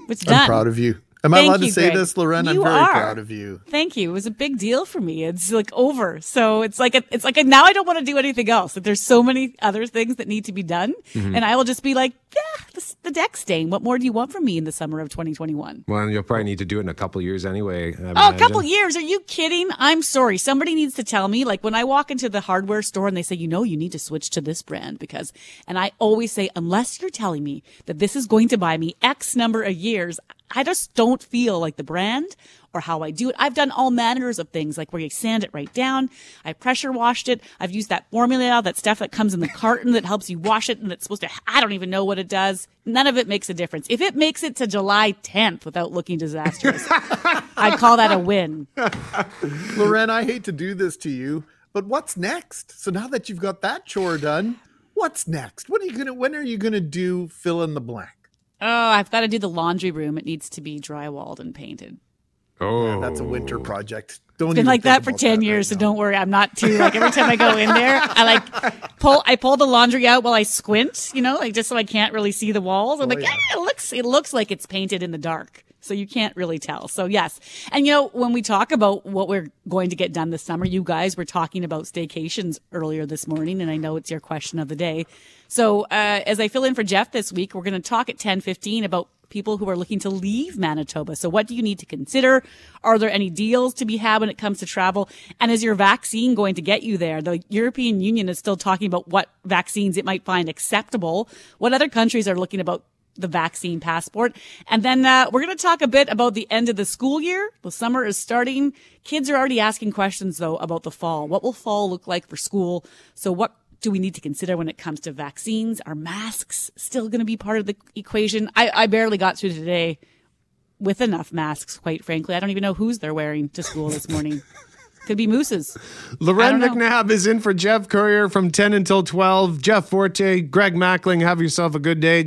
Speaker 18: It's done.
Speaker 3: I'm proud of you. Am I
Speaker 18: Thank
Speaker 3: allowed to say
Speaker 18: Greg.
Speaker 3: this, Loren? I'm very
Speaker 18: are.
Speaker 3: proud of you.
Speaker 18: Thank you. It was a big deal for me. It's like over. So it's like, a, it's like a, now I don't want to do anything else. Like there's so many other things that need to be done.
Speaker 3: Mhm.
Speaker 18: And I will just be like, yeah, the deck staying. What more do you want from me in the summer of 2021?
Speaker 2: Well, you'll probably need to do it in a couple years anyway. I
Speaker 18: Oh, a couple years. Are you kidding? I'm sorry. Somebody needs to tell me. Like when I walk into the hardware store and they say, you know, you need to switch to this brand because, and I always say, unless you're telling me that this is going to buy me X number of years, I just don't feel like the brand or how I do it. I've done all manners of things like where you sand it right down. I pressure washed it. I've used that formula, that stuff that comes in the carton that helps you wash it and it's supposed to, I don't even know what it does. None of it makes a difference. If it makes it to July 10th without looking disastrous, I'd call that a win.
Speaker 3: Loren, I hate to do this to you, but what's next? So now that you've got that chore done, what's next? What are you gonna? When are you gonna do fill in the blank?
Speaker 18: Oh, I've got to do the laundry room. It needs to be drywalled and painted.
Speaker 2: Oh,
Speaker 3: that's a winter project. Don't
Speaker 18: It's been like that for
Speaker 3: about
Speaker 18: 10 years, so don't worry. I'm not too like every time I go in there, I like pull I pull the laundry out while I squint, you know, like just so I can't really see the walls. I'm
Speaker 3: Oh,
Speaker 18: like,
Speaker 3: yeah.
Speaker 18: "Ah, it looks it looks like it's painted in the dark. So you can't really tell. So yes. And you know, when we talk about what we're going to get done this summer, you guys were talking about staycations earlier this morning, and I know it's your question of the day. So uh, as I fill in for Jeff this week, we're going to talk at 10:15 about people who are looking to leave Manitoba. So what do you need to consider? Are there any deals to be had when it comes to travel? And is your vaccine going to get you there? The European Union is still talking about what vaccines it might find acceptable. What other countries are looking about the vaccine passport. And then uh, we're going to talk a bit about the end of the school year. The summer is starting. Kids are already asking questions though about the fall. What will fall look like for school? So what do we need to consider when it comes to vaccines? Are masks still going to be part of the equation? I, I barely got through today with enough masks, quite frankly. I don't even know whose they're wearing to school this morning. Could be mooses.
Speaker 2: Loren
Speaker 18: I don't know.
Speaker 2: McNabb is in for Jeff Courier from 10 until 12. Jeff Forte, Greg Mackling, have yourself a good day.